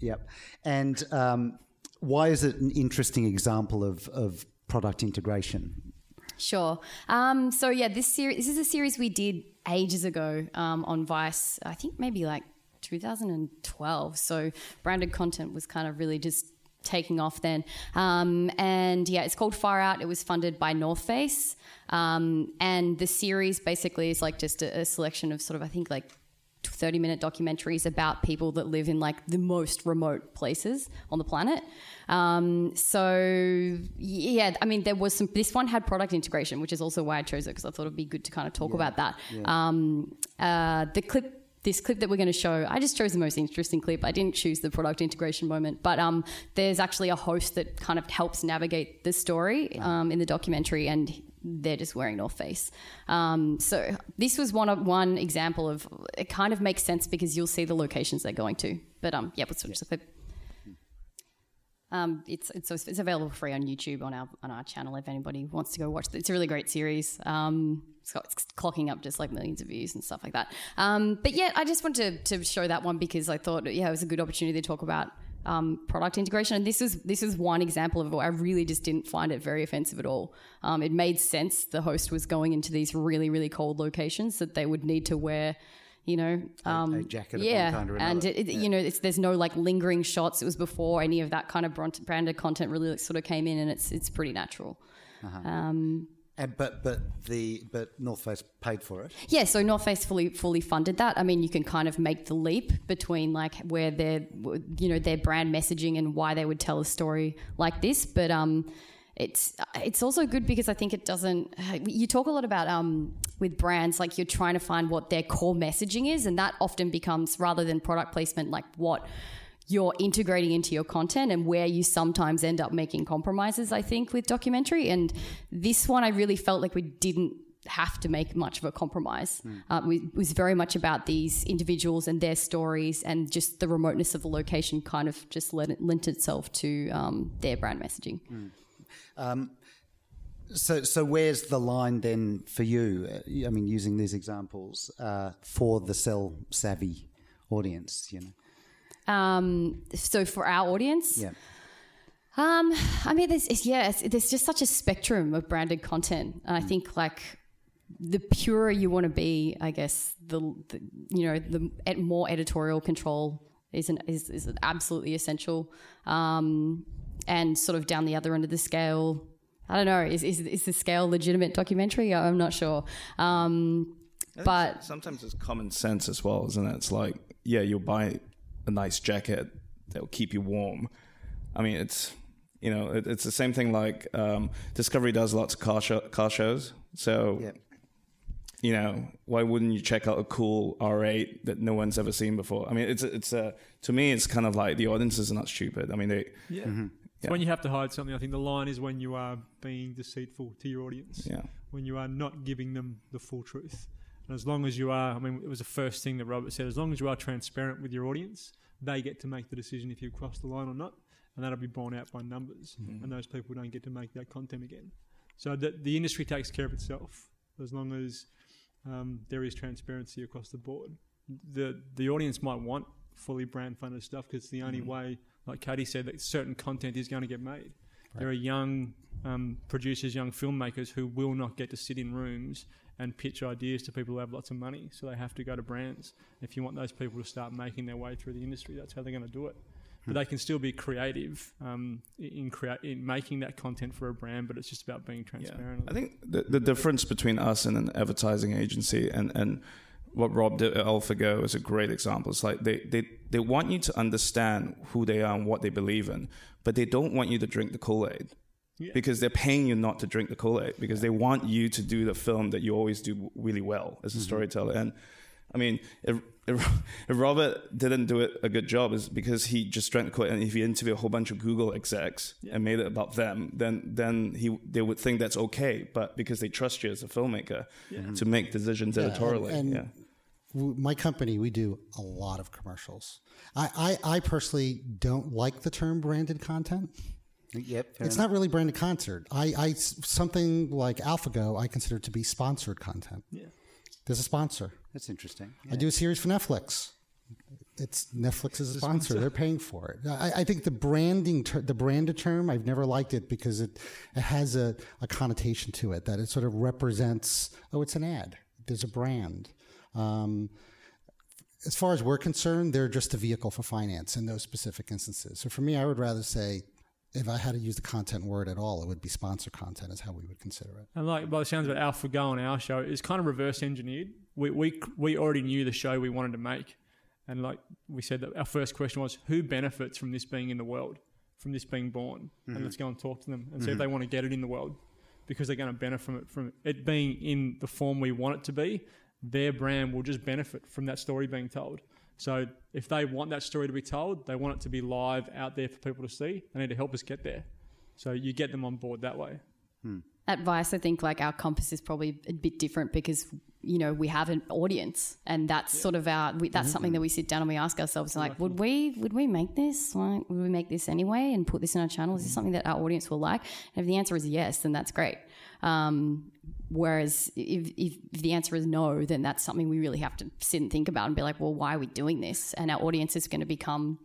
Yep. And um, why is it an interesting example of, of product integration? Sure. Um, so yeah, this series this is a series we did ages ago um, on Vice. I think maybe like 2012. So branded content was kind of really just taking off then. Um, and yeah, it's called Far Out. It was funded by North Face. Um, and the series basically is like just a, a selection of sort of I think like 30 minute documentaries about people that live in like the most remote places on the planet. Um, so yeah, I mean, there was some, this one had product integration, which is also why I chose it because I thought it'd be good to kind of talk about that. Um, uh, the clip, this clip that we're going to show, I just chose the most interesting clip. I didn't choose the product integration moment, but um, there's actually a host that kind of helps navigate the story um, in the documentary, and they're just wearing North Face. Um, so this was one of, one example of it kind of makes sense because you'll see the locations they're going to. But um, yeah, let's watch the clip. Um, it's, it's it's available free on YouTube on our on our channel if anybody wants to go watch it. It's a really great series. Um, it's, got, it's clocking up just like millions of views and stuff like that. Um, but yeah, I just wanted to, to show that one because I thought yeah it was a good opportunity to talk about um, product integration. And this is this is one example of it I really just didn't find it very offensive at all. Um, it made sense. The host was going into these really really cold locations that they would need to wear. You know, um, a jacket of one yeah, kind and it, it, you know, it's, there's no like lingering shots. It was before any of that kind of branded content really like, sort of came in, and it's it's pretty natural. Um, And, but but the but North Face paid for it. yeah, so North Face fully fully funded that. I mean, you can kind of make the leap between like where their you know their brand messaging and why they would tell a story like this, but um, it's it's also good because I think it doesn't. You talk a lot about um with brands like you're trying to find what their core messaging is, and that often becomes rather than product placement, like what you're integrating into your content and where you sometimes end up making compromises, I think, with documentary. And this one, I really felt like we didn't have to make much of a compromise. Uh, we- it was very much about these individuals and their stories, and just the remoteness of the location kind of just lent, lent itself to um, their brand messaging. So, so where's the line then for you? Uh, I mean, using these examples uh, for the cell savvy audience, you know. Um, so for our audience, Yeah. Um, I mean, there's yeah, there's just such a spectrum of branded content, and I think like the purer you want to be, I guess the, the you know the more editorial control is an is, is absolutely essential. Um, and sort of down the other end of the scale, I don't know, is is, is the scale legitimate documentary? I'm not sure. Um, but sometimes it's common sense as well, isn't it? It's like, yeah, you'll buy a nice jacket that will keep you warm. I mean, it's you know, it, it's the same thing like um, Discovery does lots of car, show, car shows. So Yeah. you know, why wouldn't you check out a cool R8 that no one's ever seen before? I mean, it's it's a to me, it's kind of like the audiences are not stupid. I mean, they Yeah. Yeah. It's when you have to hide something. I think the line is when you are being deceitful to your audience. yeah. When you are not giving them the full truth. And as long as you are, I mean, it was the first thing that Robert said. As long as you are transparent with your audience, they get to make the decision if you cross the line or not, and that'll be borne out by numbers. And those people don't get to make that content again. So the the industry takes care of itself as long as um, there is transparency across the board. The the audience might want fully brand funded stuff because it's the only way, like Katie said, that certain content is going to get made. There are young um, producers, young filmmakers who will not get to sit in rooms and pitch ideas to people who have lots of money, so they have to go to brands. If you want those people to start making their way through the industry, that's how they're going to do it. But they can still be creative um, in crea- in making that content for a brand, but it's just about being transparent. I think the, the difference between us and an advertising agency and, and what Rob did at AlphaGo is a great example. It's like they, they, they want you to understand who they are and what they believe in, but they don't want you to drink the Kool Aid. Yeah. Because they're paying you not to drink the Kool Aid, because they want you to do the film that you always do really well as a mm-hmm. storyteller. And I mean, if, if, if Robert didn't do it a good job, is because he just drank the Kool And if he interviewed a whole bunch of Google execs and made it about them, then then he they would think that's okay. But because they trust you as a filmmaker to make decisions editorially, and- yeah. my company we do a lot of commercials I, I, I personally don't like the term branded content Yep. it's enough. not really branded content. I, I something like alphago i consider to be sponsored content Yeah. there's a sponsor That's interesting. i do a series for netflix. It's netflix is a sponsor. They're paying for it. I, I think the branding ter- the branded term i've never liked it because it, it has a, a connotation to it that it sort of represents oh it's an ad. There's a brand. Um, as far as we're concerned, they're just a vehicle for finance in those specific instances. So for me, I would rather say, if I had to use the content word at all, it would be sponsor content, is how we would consider it. And like by the sounds of it, AlphaGo on our show is kind of reverse engineered. We, we we already knew the show we wanted to make, and like we said, that our first question was who benefits from this being in the world, from this being born, and mm-hmm. let's go and talk to them and see if mm-hmm. they want to get it in the world, because they're going to benefit from it from it being in the form we want it to be. Their brand will just benefit from that story being told. So if they want that story to be told, they want it to be live out there for people to see. They need to help us get there. So you get them on board that way. Hmm. At Vice, I think like our compass is probably a bit different because you know we have an audience, and that's sort of our we, that's something that we sit down and we ask ourselves like, would we would we make this? Like, would we make this anyway and put this in our channel? Is this something that our audience will like? And if the answer is yes, then that's great. Um, whereas if, if, if the answer is no, then that's something we really have to sit and think about and be like, well, why are we doing this? And our audience is going to become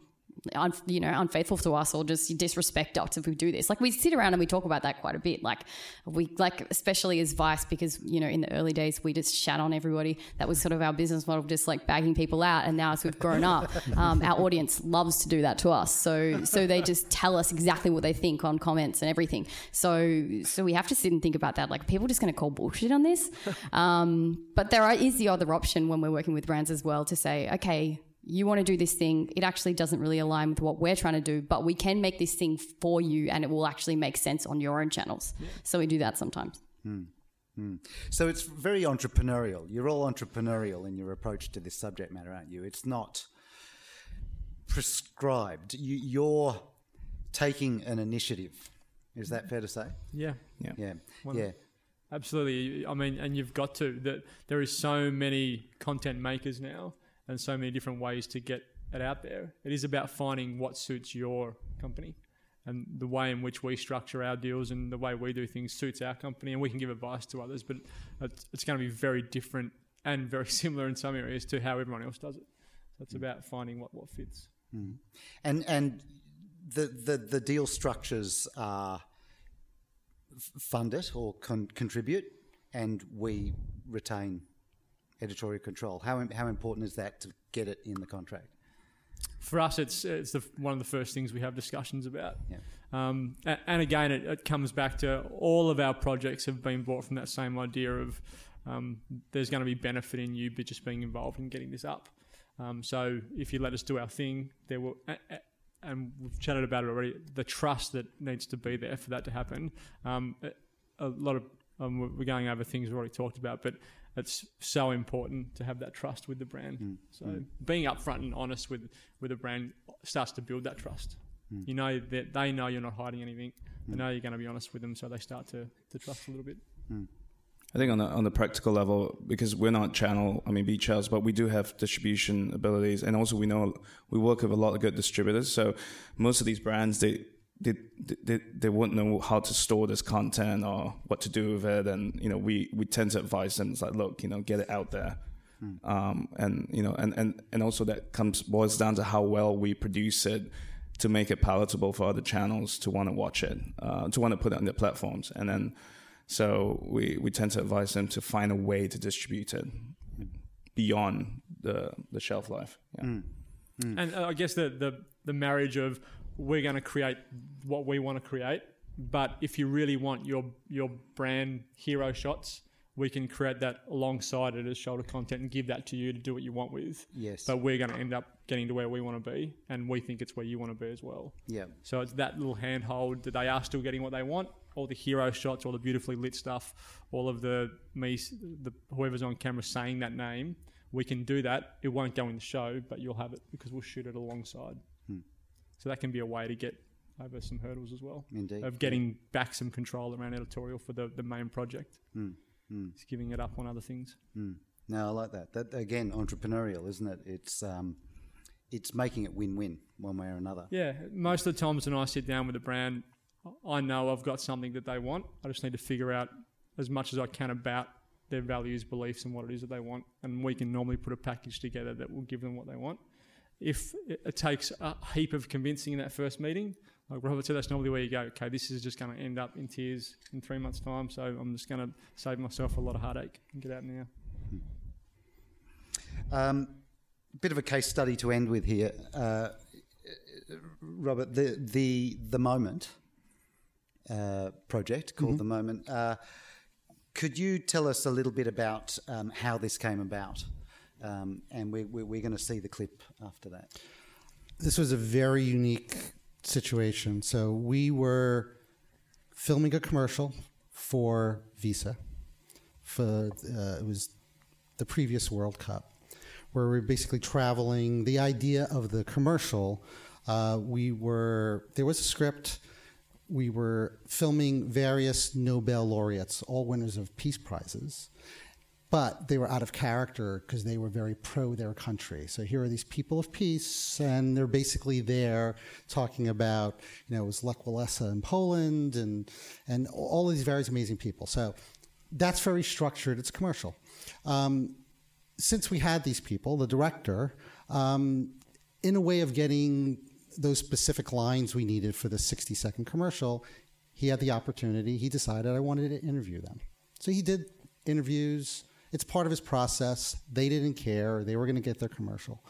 un, you know, unfaithful to us or just disrespect us if we do this. Like we sit around and we talk about that quite a bit. Like we like, especially as Vice, because you know, in the early days we just shat on everybody. That was sort of our business model, just like bagging people out. And now as we've grown up, um, our audience loves to do that to us. So so they just tell us exactly what they think on comments and everything. So so we have to sit and think about that. Like people just going to call bullshit on this. Um, but there are, is the other option when we're working with brands as well to say, okay you want to do this thing, it actually doesn't really align with what we're trying to do, but we can make this thing for you and it will actually make sense on your own channels. So we do that sometimes. Hmm. Hmm. So it's very entrepreneurial. You're all entrepreneurial in your approach to this subject matter, aren't you? It's not prescribed. You, you're taking an initiative. Is that fair to say? Yeah. Yeah. Yeah. One- yeah. Absolutely. I mean, and you've got to that there is so many content makers now and so many different ways to get it out there. It is about finding what suits your company. And the way in which we structure our deals and the way we do things suits our company, and we can give advice to others, but it's, it's going to be very different and very similar in some areas to how everyone else does it. So it's mm. about finding what, what fits. Mm. And and the the, the deal structures are fund it or con- contribute, and we retain editorial control. How how important is that to get it in the contract? for us, it's it's the, one of the first things we have discussions about. Yeah. Um, and again, it, it comes back to all of our projects have been brought from that same idea of um, there's going to be benefit in you, but just being involved in getting this up. Um, so if you let us do our thing, there will. and we've chatted about it already. The trust that needs to be there for that to happen. Um, a, lot of Um, we're going over things we've already talked about, but it's so important to have that trust with the brand. Mm. So mm. being upfront and honest with with a brand starts to build that trust. Mm. You know that they know you're not hiding anything. They know you're going to be honest with them, so they start to, to trust a little bit. I think on the on the practical level, because we're not channel, I mean beach house, but we do have distribution abilities, and also we know we work with a lot of good distributors. So most of these brands, they they they, they wouldn't know how to store this content or what to do with it, and you know we we tend to advise them. It's like, look, you know, get it out there. Um, and you know, and, and, and also that comes boils down to how well we produce it to make it palatable for other channels to want to watch it, uh, to want to put it on their platforms, and then so we, we tend to advise them to find a way to distribute it beyond the the shelf life. Yeah. And uh, I guess the, the, the marriage of we're going to create what we want to create, but if you really want your your brand hero shots, we can create that alongside it as shoulder content and give that to you to do what you want with. Yes. But we're going to end up getting to where we want to be, and we think it's where you want to be as well. Yeah. So it's that little handhold that they are still getting what they want. All the hero shots, all the beautifully lit stuff, all of the me, the whoever's on camera saying that name, we can do that. It won't go in the show, but you'll have it because we'll shoot it alongside. So that can be a way to get over some hurdles as well. Indeed. Of getting back some control around editorial for the, the main project. Hmm. Hmm. It's giving it up on other things. Hmm. No, I like that. That again, entrepreneurial, isn't it? It's um, it's making it win-win one way or another. Yeah, most of the times when I sit down with a brand, I know I've got something that they want. I just need to figure out as much as I can about their values, beliefs, and what it is that they want. And we can normally put a package together that will give them what they want. If it takes a heap of convincing in that first meeting, like Robert said, that's normally where you go, okay, this is just going to end up in tears in three months' time. So I'm just going to save myself a lot of heartache and get out now. Um, bit of a case study to end with here, uh, Robert. The the the moment uh, project called the moment. Uh, could you tell us a little bit about um, how this came about? Um, and we, we, we're going to see the clip after that. this was a very unique situation. So we were filming a commercial for Visa. For uh, it was the previous World Cup, where we were basically traveling. The idea of the commercial, uh, we were there was a script. We were filming various Nobel laureates, all winners of peace prizes but they were out of character because they were very pro their country. So here are these people of peace, and they're basically there talking about, you know, it was Lech Walesa in Poland and and all of these various amazing people. So that's very structured. It's commercial. Um, since we had these people, the director, um, in a way of getting those specific lines we needed for the 60 second commercial, he had the opportunity. He decided I wanted to interview them. So he did interviews. It's part of his process. They didn't care. They were going to get their commercial.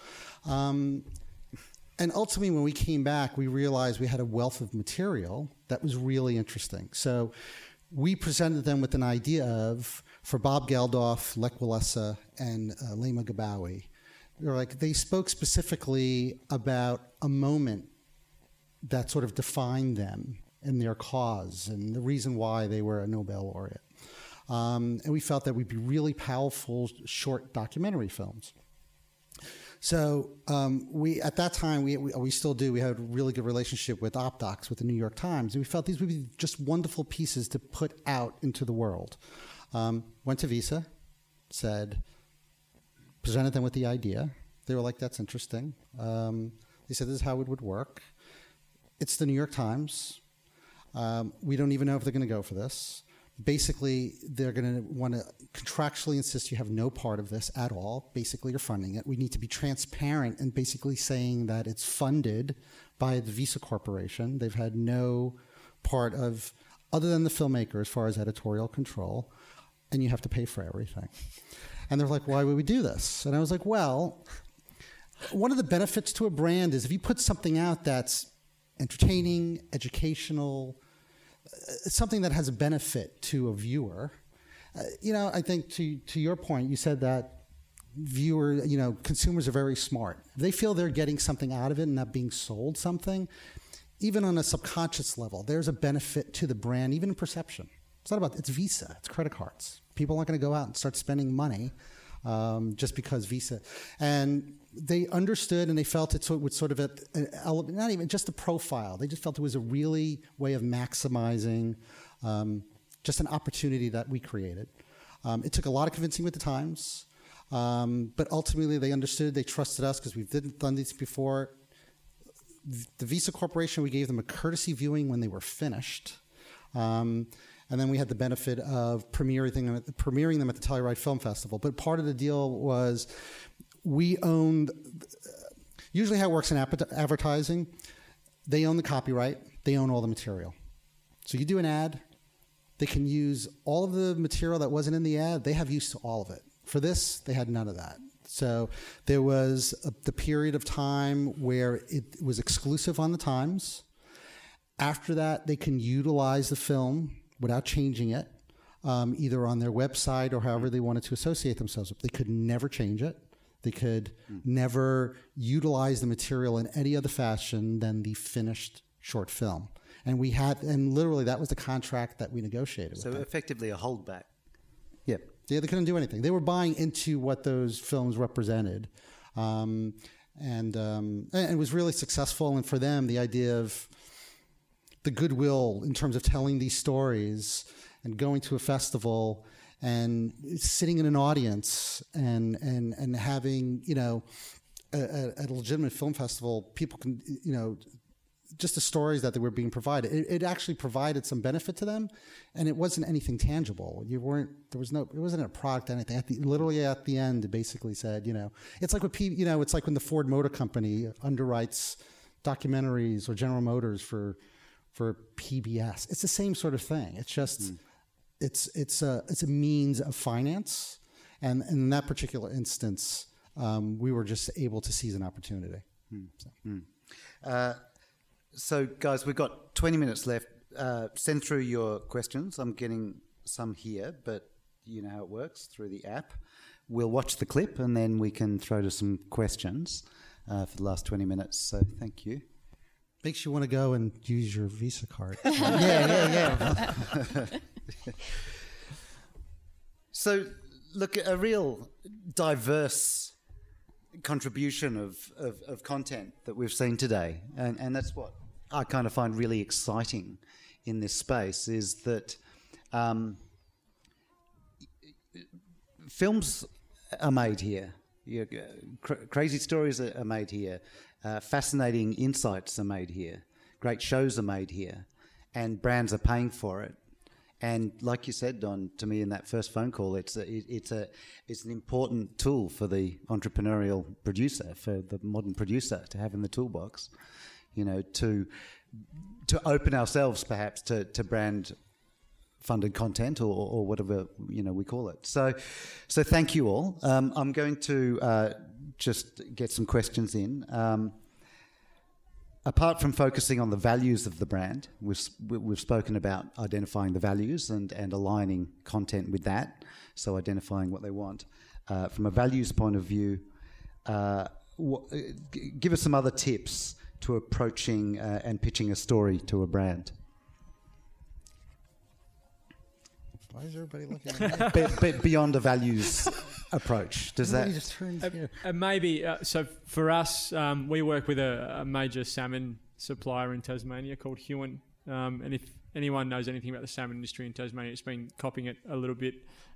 Um, and ultimately, when we came back, we realized we had a wealth of material that was really interesting. So we presented them with an idea of, for Bob Geldof, Lech Walesa, and uh, Leymah Gbowee, they're like, they spoke specifically about a moment that sort of defined them and their cause and the reason why they were a Nobel laureate. Um, and we felt that would be really powerful short documentary films. So um, we, at that time, we, we, we still do. We had a really good relationship with OpDocs, with the New York Times, and we felt these would be just wonderful pieces to put out into the world. Um, went to Visa, said, presented them with the idea. They were like, "That's interesting." Um, they said, "This is how it would work." It's the New York Times. Um, we don't even know if they're going to go for this. Basically, they're going to want to contractually insist you have no part of this at all. Basically, you're funding it. We need to be transparent and basically saying that it's funded by the Visa Corporation. They've had no part of, other than the filmmaker, as far as editorial control, and you have to pay for everything. And they're like, why would we do this? And I was like, well, one of the benefits to a brand is if you put something out that's entertaining, educational, something that has a benefit to a viewer. Uh, you know, I think to to your point, you said that viewer, you know, consumers are very smart. They feel they're getting something out of it and not being sold something, even on a subconscious level, there's a benefit to the brand, even in perception. It's not about it's Visa. It's credit cards. People aren't going to go out and start spending money um, just because Visa. And they understood and they felt it would sort of at, not even just the profile. They just felt it was a really way of maximizing um, just an opportunity that we created. Um, it took a lot of convincing with the Times, um, but ultimately they understood. They trusted us because we've didn't done these before. The Visa Corporation, we gave them a courtesy viewing when they were finished. Um, and then we had the benefit of premiering them, premiering them at the Telluride Film Festival. But part of the deal was we owned. Usually, how it works in advertising, they own the copyright, they own all the material. So you do an ad, they can use all of the material that wasn't in the ad. They have use to all of it. For this, they had none of that. So there was a, the period of time where it was exclusive on the Times. After that, they can utilize the film without changing it, um, either on their website or however they wanted to associate themselves. With. They could never change it. They could mm. never utilize the material in any other fashion than the finished short film. And we had, and literally that was the contract that we negotiated. So effectively a holdback. Yeah. yeah, they couldn't do anything. They were buying into what those films represented. Um, and, um, and it was really successful. And for them, the idea of the goodwill in terms of telling these stories and going to a festival and sitting in an audience and and and having you know a, a legitimate film festival, people can you know just the stories that they were being provided. It, it, actually provided some benefit to them, and it wasn't anything tangible. You weren't there was no it wasn't a product anything. At the, literally at the end, it basically said you know it's like what P, you know it's like when the Ford Motor Company underwrites documentaries or General Motors for for PBS. It's the same sort of thing. It's just. Mm it's it's a it's a means of finance, and, in that particular instance, um, we were just able to seize an opportunity. Hmm. So. Hmm. Uh, so. guys, we've got 20 minutes left. Uh, send through your questions. I'm getting some here, but you know how it works through the app. We'll watch the clip and then we can throw to some questions uh, for the last 20 minutes. So thank you. Makes you want to go and use your Visa card. yeah, yeah, yeah. so, look, a real diverse contribution of, of, of, content that we've seen today, and, and that's what I kind of find really exciting in this space is that um, films are made here. Crazy stories are, made here. Uh, fascinating insights are made here. Great shows are made here, and brands are paying for it. And like you said, Don, to me in that first phone call, it's a, it's a it's an important tool for the entrepreneurial producer, for the modern producer to have in the toolbox. You know, to to open ourselves perhaps to, to brand funded content or, or whatever you know we call it. So, so thank you all. Um, I'm going to uh, just get some questions in. Um, apart from focusing on the values of the brand, we've, we've spoken about identifying the values and, and aligning content with that, so identifying what they want. Uh, from a values point of view, uh, give us some other tips to approaching uh, and pitching a story to a brand. Why is everybody looking at me? but, but beyond a values approach, does that? Just turns, uh, uh, maybe. Uh, so for us, um, we work with a, a, major salmon supplier in Tasmania called Huon. Um, and if anyone knows anything about the salmon industry in Tasmania, it's been copying it a little bit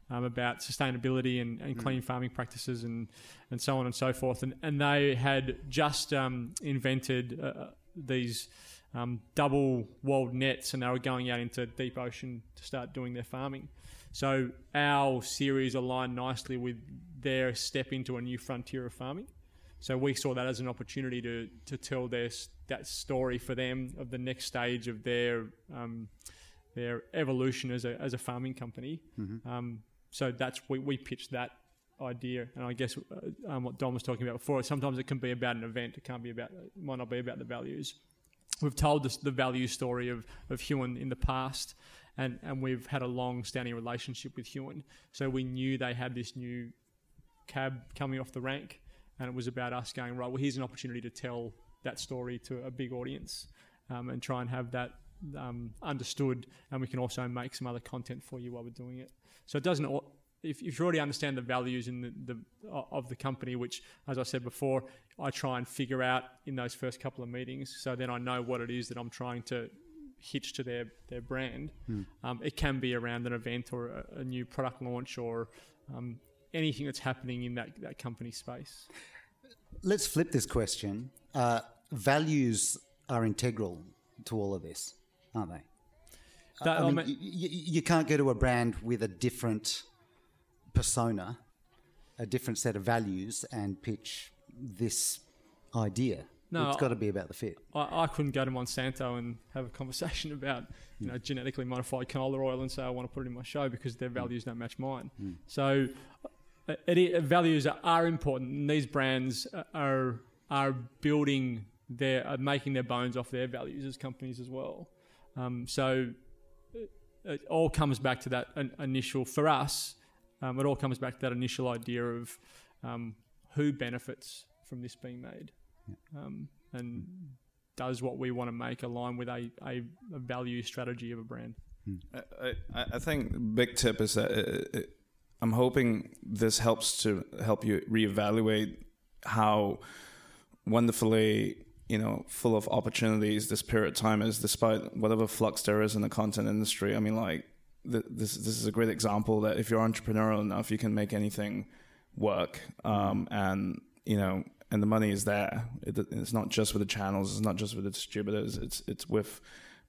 um, about sustainability and, and mm. clean farming practices and, and so on and so forth. And, and they had just um, invented uh, these um, double walled nets and they were going out into deep ocean to start doing their farming. So our series aligned nicely with their step into a new frontier of farming. So we saw that as an opportunity to to tell their that story for them of the next stage of their um, their evolution as a as a farming company. Mm-hmm. Um, so that's we we pitched that idea, and I guess uh, um, what Don was talking about before. Sometimes it can be about an event. It can't be about. It might not be about the values we've told this, the value story of, of Huon in the past, and, and we've had a long standing relationship with Huon. So we knew they had this new cab coming off the rank, and it was about us going, right, well, here's an opportunity to tell that story to a big audience um, and try and have that um, understood, and we can also make some other content for you while we're doing it. So it doesn't. If, if you already understand the values in the, the of the company, which, as I said before, I try and figure out in those first couple of meetings, so then I know what it is that I'm trying to hitch to their their brand. Um, it can be around an event or a, a new product launch or um, anything that's happening in that that company space. Let's flip this question. Uh, values are integral to all of this, aren't they? That, I mean, mean- y- y- you can't go to a brand with a different persona, a different set of values, and pitch this idea. No, it's got to be about the fit. I, I couldn't go to Monsanto and have a conversation about you know genetically modified canola oil and say I want to put it in my show because their values don't match mine. So uh, it, it, values are, are important. And these brands are are building their are making their bones off their values as companies as well. Um, so it, it all comes back to that in, initial for us. Um, it all comes back to that initial idea of um, who benefits from this being made um, and hmm. does what we want to make align with a, a, a value strategy of a brand. Hmm. I, I, I think the big tip is that it, it, I'm hoping this helps to help you reevaluate how wonderfully you know full of opportunities this period of time is, despite whatever flux there is in the content industry. I mean, like th- this this is a great example that if you're entrepreneurial enough, you can make anything work, hmm. um, and you know. And the money is there. It, it's not just with the channels. It's not just with the distributors. It's it's with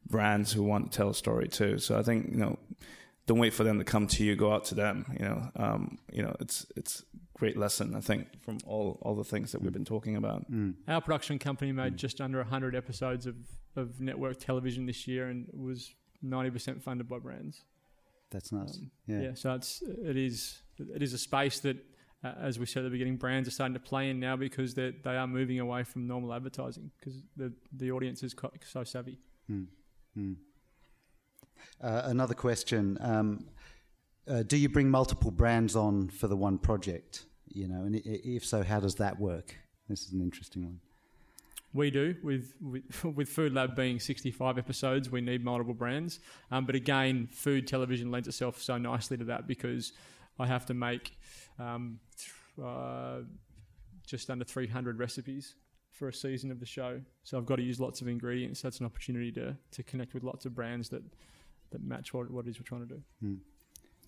brands who want to tell a story too. So I think you know, don't wait for them to come to you. Go out to them. You know, um, you know, it's it's great lesson I think from all all the things that we've been talking about. Our production company made just under 100 episodes of, of network television this year and was 90% funded by brands. That's nice. Um, yeah. Yeah, so it's it is it is a space that, uh, as we said at the beginning, brands are starting to play in now because they they are moving away from normal advertising because the the audience is so savvy. Uh, another question: um, uh, Do you bring multiple brands on for the one project? You know, and if so, how does that work? This is an interesting one. We do with with, with Food Lab being 65 episodes, we need multiple brands. Um, but again, food television lends itself so nicely to that because I have to make um, uh, just under 300 recipes for a season of the show. So I've got to use lots of ingredients. That's an opportunity to to connect with lots of brands that that match what what it is we're trying to do.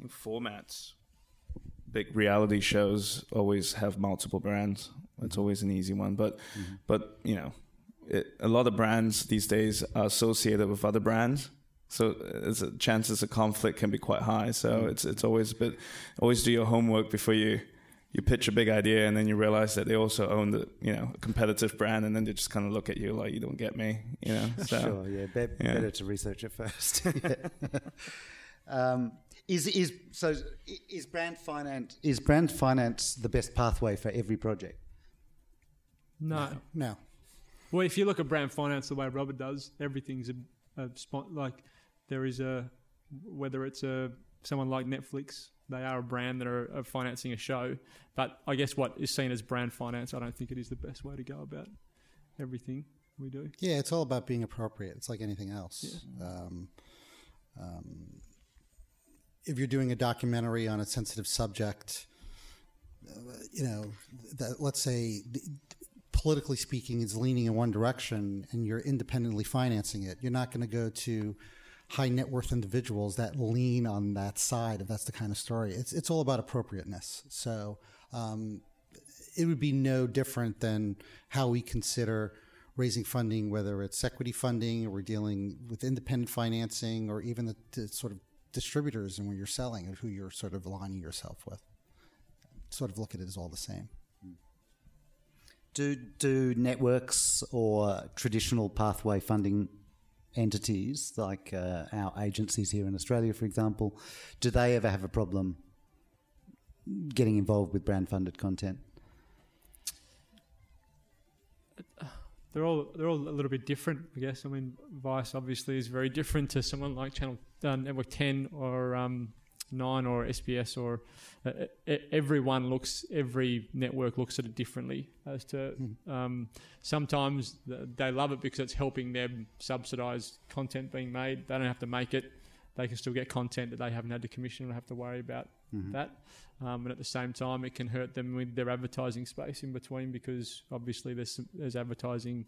Formats. Big reality shows always have multiple brands. It's always an easy one, but but you know, it, a lot of brands these days are associated with other brands. So it's a, chances of conflict can be quite high. So it's it's always a bit always do your homework before you you pitch a big idea and then you realize that they also own the you know competitive brand and then they just kind of look at you like you don't get me you know so Sure, yeah, be- yeah. better to research it first. um, is is so? Is brand finance is brand finance the best pathway for every project? No. No. Well, if you look at brand finance the way Robert does, everything's a, a spot. Like there is a whether it's a someone like Netflix, they are a brand that are, are financing a show. But I guess what is seen as brand finance, I don't think it is the best way to go about everything we do. Yeah, it's all about being appropriate. It's like anything else. Um, um, if you're doing a documentary on a sensitive subject, uh, you know, that let's say politically speaking is leaning in one direction and you're independently financing it, you're not going to go to high net worth individuals that lean on that side if that's the kind of story. It's it's all about appropriateness. So um, it would be no different than how we consider raising funding, whether it's equity funding or we're dealing with independent financing or even the, the sort of distributors and when you're selling and who you're sort of aligning yourself with. Sort of look at it as all the same. Do do networks or traditional pathway funding entities like uh, our agencies here in Australia, for example, do they ever have a problem getting involved with brand funded content? They're all they're all a little bit different, I guess. I mean, Vice obviously is very different to someone like Channel uh, Network Ten or um, Nine or SBS or uh, everyone looks, every network looks at it differently. As to um, sometimes they love it because it's helping them subsidise content being made. They don't have to make it; they can still get content that they haven't had to commission or have to worry about that. Um, and at the same time, it can hurt them with their advertising space in between because obviously there's some, there's advertising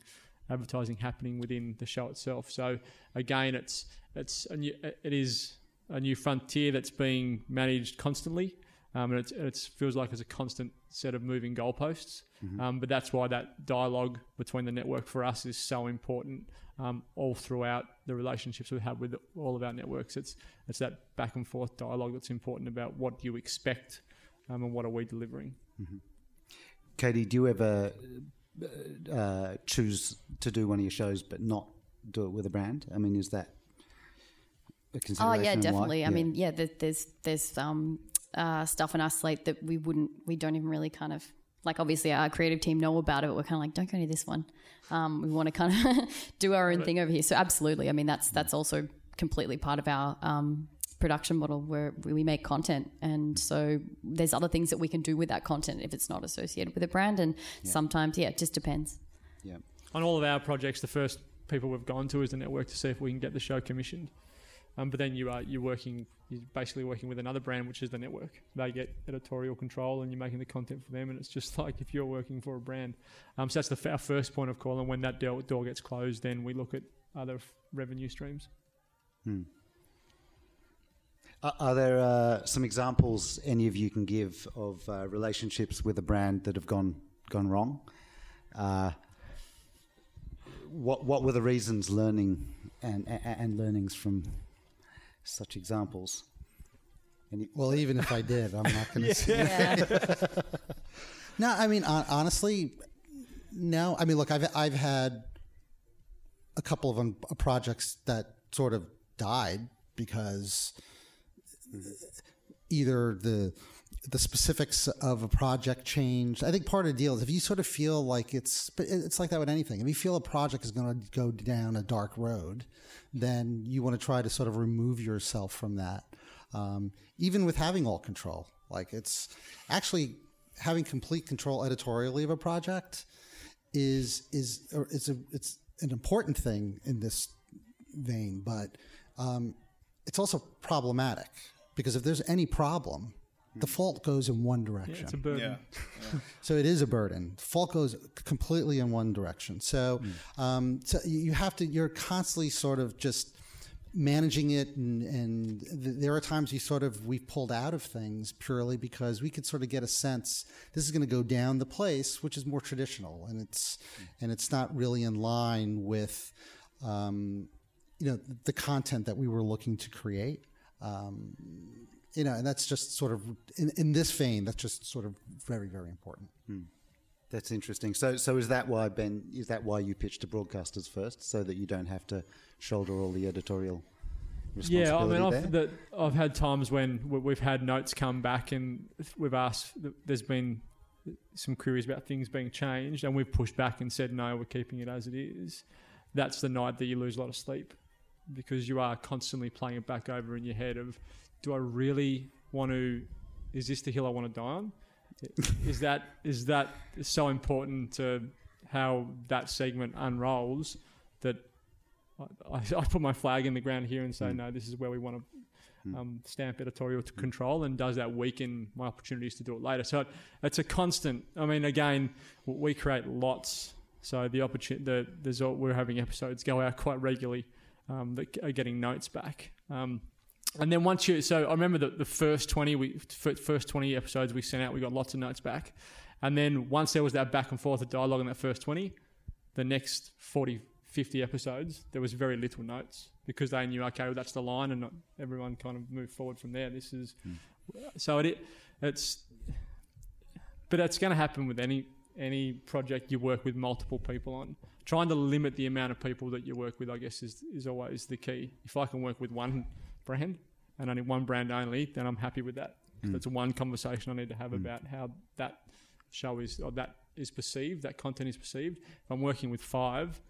advertising happening within the show itself. So again, it's it's it is a new frontier that's being managed constantly, um, and it's it feels like it's a constant set of moving goalposts. Um, but that's why that dialogue between the network for us is so important. Um, all throughout the relationships we have with all of our networks, it's it's that back and forth dialogue that's important about what do you expect um, and what are we delivering. Katie, do you ever uh, choose to do one of your shows but not do it with a brand? I mean, is that Oh yeah, and why? definitely. I mean, yeah, there's there's um, uh, stuff on our slate that we wouldn't, we don't even really kind of like. Obviously, our creative team know about it, but we're kind of like, don't go to this one. Um, we want to kind of do our own thing over here. So absolutely, I mean, that's that's also completely part of our um, production model where we make content, and so there's other things that we can do with that content if it's not associated with a brand. And sometimes, yeah, it just depends. yeah. on all of our projects, the first people we've gone to is the network to see if we can get the show commissioned. Um, but then you are you're working you're basically working with another brand, which is the network. They get editorial control, and you're making the content for them. And it's just like if you're working for a brand. Um, so that's the, our first point of call. And when that door, door gets closed, then we look at other f- revenue streams. Are, are there uh, some examples any of you can give of uh, relationships with a brand that have gone gone wrong? Uh, what what were the reasons learning and and, and learnings from such examples? Any, Well, even if I did, I'm not going to say. Yeah. No, I mean honestly, no. I mean, look, I've I've had a couple of um, projects that sort of died because either the the specifics of a project changed. I think part of the deal is if you sort of feel like it's, it's like that with anything. If you feel a project is going to go down a dark road, then you want to try to sort of remove yourself from that. Um, even with having all control, like it's actually having complete control editorially of a project is is it's a it's an important thing in this vein, but um, it's also problematic because if there's any problem, the fault goes in one direction. It's a burden. Yeah. So it is a burden. Fault goes completely in one direction. So, um, so you you have to. You're constantly sort of just managing it, and, and th- there are times you sort of we've pulled out of things purely because we could sort of get a sense this is going to go down the place, which is more traditional, and it's and it's not really in line with. Um, you know the content that we were looking to create um, you know and that's just sort of in, in this vein that's just sort of very very important hmm. that's interesting. So so is that why Ben? Is that why you pitched to broadcasters first, so that you don't have to shoulder all the editorial responsibility Yeah, I mean, there? I've, the, I've had times when we've had notes come back and we've asked, there's been some queries about things being changed, and we've pushed back and said, no, we're keeping it as it is. That's the night that you lose a lot of sleep because you are constantly playing it back over in your head of, do I really want to, is this the hill I want to die on? is that is that so important to how that segment unrolls that I, I, put my flag in the ground here and say no this is where we want to um, stamp editorial to control and does that weaken my opportunities to do it later? So it, it's a constant I mean again we create lots. So the opportunity the, there's all, we're having episodes go out quite regularly um, that are getting notes back. Um, and then once you, so I remember the, the first 20, we, first 20 episodes we sent out, we got lots of notes back. And then once there was that back and forth of dialogue in that first 20, the next 40, 50 episodes, there was very little notes because they knew, okay, well, that's the line and not, everyone kind of moved forward from there. This is, hmm. so it, it's, but it's going to happen with any, any project you work with multiple people on. Trying to limit the amount of people that you work with, I guess, is, is always the key. If I can work with one brand and only one brand only, then I'm happy with that. That's hmm. one conversation I need to have hmm. about how that show is or that is perceived, that content is perceived. If I'm working with five,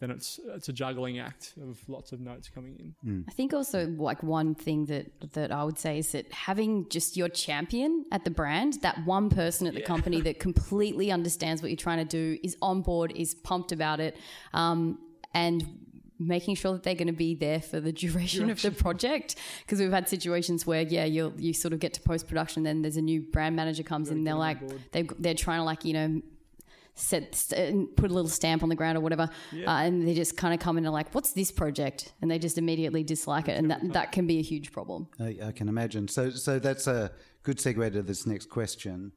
then it's it's a juggling act of lots of notes coming in. Hmm. I think also like one thing that that I would say is that having just your champion at the brand, that one person at the company that completely understands what you're trying to do, is on board, is pumped about it, um, and making sure that they're going to be there for the duration, of the project. Because we've had situations where yeah, you you sort of get to post production, then there's a new brand manager comes in, they're like they they're trying to like you know set st- put a little stamp on the ground or whatever, uh, and they just kind of come in and like, "What's this project?" and they just immediately dislike it, and that that can be a huge problem. I, I can imagine. So, so that's a good segue to this next question.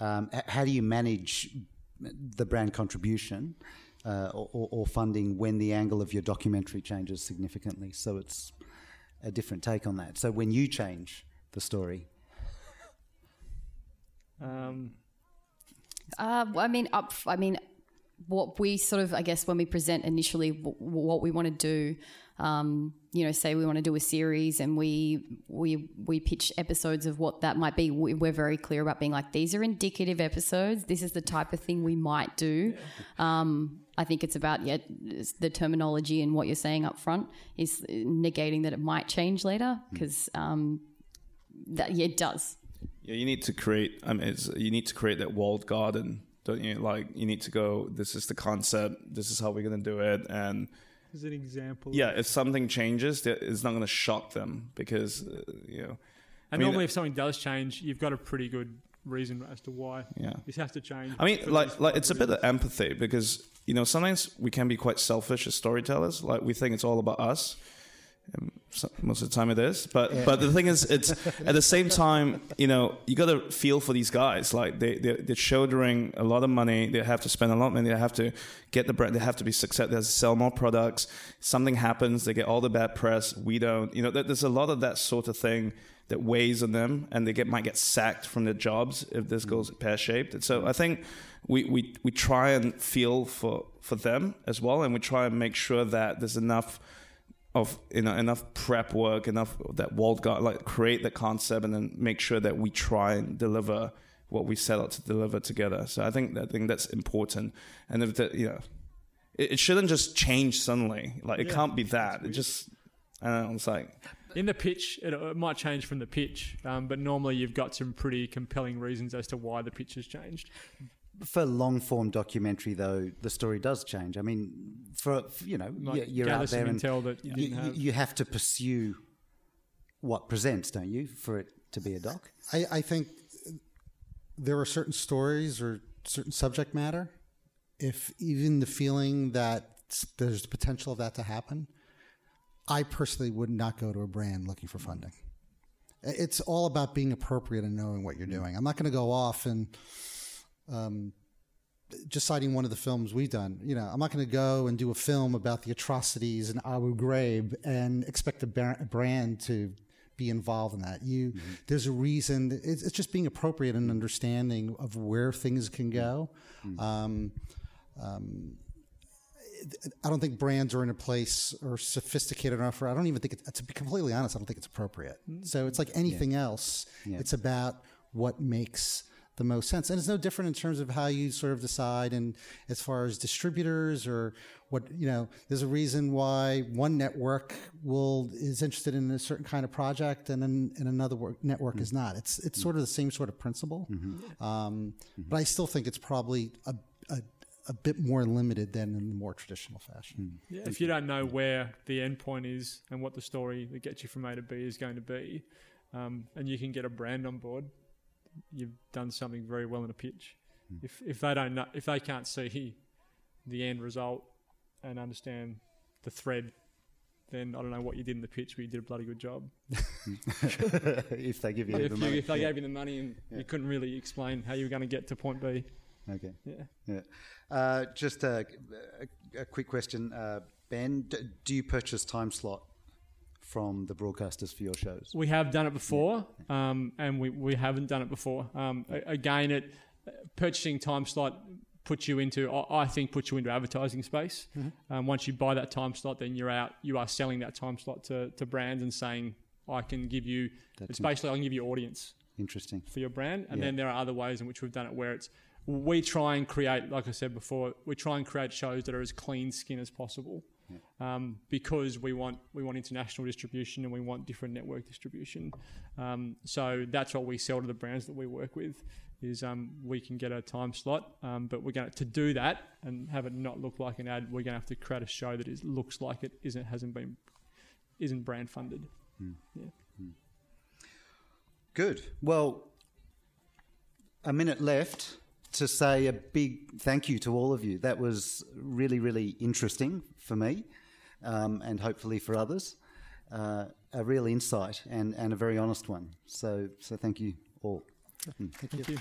Um, how do you manage the brand contribution uh, or, or- or funding when the angle of your documentary changes significantly? So it's a different take on that. So when you change the story, Um, Uh, well, I mean, up. I mean, what we sort of, I guess, when we present initially w- what we want to do, um, you know, say we want to do a series and we we we pitch episodes of what that might be. We, we're very clear about being like these are indicative episodes. This is the type of thing we might do. Um, I think it's about yeah, the terminology and what you're saying up front is negating that it might change later because um, that yeah, it does. Yeah, you need to create. I mean, it's, you need to create that walled garden, don't you? Like, you need to go. This is the concept. This is how we're gonna do it. And as an example, yeah, if something changes, it's not gonna shock them because uh, you know. And I mean, normally, if something does change, you've got a pretty good reason as to why Yeah. this has to change. I mean, like, like it's a bit of empathy because you know sometimes we can be quite selfish as storytellers. Like we think it's all about us. So- most of the time it is, but but the thing is, it's at the same time, you know, you got to feel for these guys. Like they they're, they're shouldering a lot of money. They have to spend a lot of money. They have to get the brand. They have to be successful They have to sell more products. Something happens. They get all the bad press. We don't. You know, there's a lot of that sort of thing that weighs on them, and they get might get sacked from their jobs if this mm. goes pear shaped. And so I think we, we we try and feel for for them as well, and we try and make sure that there's enough of you know enough prep work, enough that walled garden, like create the concept, and then make sure that we try and deliver what we set out to deliver together. So I think I think that's important, and if the, you know, it, it shouldn't just change suddenly. Like it Yeah. can't be that. It just I don't know. It's like in the pitch, it, it might change from the pitch, um, but normally you've got some pretty compelling reasons as to why the pitch has changed. For long form documentary, though, the story does change. I mean, for, for, you know, Might you- you're out there and intel that you you, have. you have to pursue what presents, don't you, for it to be a doc? I, I think there are certain stories or certain subject matter. If even the feeling that there's the potential of that to happen, I personally would not go to a brand looking for funding. It's all about being appropriate and knowing what you're doing. I'm not going to go off and um, just citing one of the films we've done. You know, I'm not going to go and do a film about the atrocities in Abu Ghraib and expect a, brand to be involved in that. You, there's a reason. It's, it's just being appropriate and understanding of where things can go. Um, um, I don't think brands are in a place or sophisticated enough. Or I don't even think it, to be completely honest, I don't think it's appropriate. So it's like anything else. It's about what makes the most sense, and it's no different in terms of how you sort of decide. And as far as distributors or what you know, there's a reason why one network will is interested in a certain kind of project, and then and another work, network is mm-hmm. not. It's it's mm-hmm. sort of the same sort of principle. Mm-hmm. Um, But I still think it's probably a, a a bit more limited than in the more traditional fashion. Mm. Yeah, if you don't know where the end point is and what the story that gets you from A to B is going to be, um, and you can get a brand on board, you've done something very well in a pitch. If if they don't know, if they can't see the end result and understand the thread, then I don't know what you did in the pitch, but you did a bloody good job. if they give you if, the you, money. if they gave you the money and you couldn't really explain how you were going to get to point B, Okay. yeah. Yeah. Uh, just a, a, a quick question, uh, Ben. D- do you purchase time slot from the broadcasters for your shows? We have done it before, um, and we, we haven't done it before. Um, again, it purchasing time slot puts you into, I think, puts you into advertising space. Um, once you buy that time slot, then you're out. You are selling that time slot to, to brands and saying, I can give you. it's basically I can give you audience Interesting. for your brand, and Yeah. then there are other ways in which we've done it where it's we try and create, like I said before, we try and create shows that are as clean skin as possible. Um, because we want we want international distribution and we want different network distribution. Um, so that's what we sell to the brands that we work with. Is um, we can get a time slot, um, but we're going to do that and have it not look like an ad. We're going to have to create a show that is looks like it isn't hasn't been isn't brand funded. Yeah. Good. Well, a minute left to say a big thank you to all of you. That was really, really interesting for me um, and hopefully for others. Uh, a real insight and, and a very honest one. So, so thank you all. Thank you.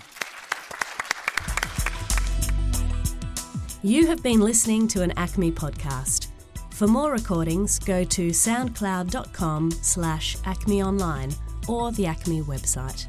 You have been listening to an Acme podcast. For more recordings, go to soundcloud.com slash acmeonline or the Acme website.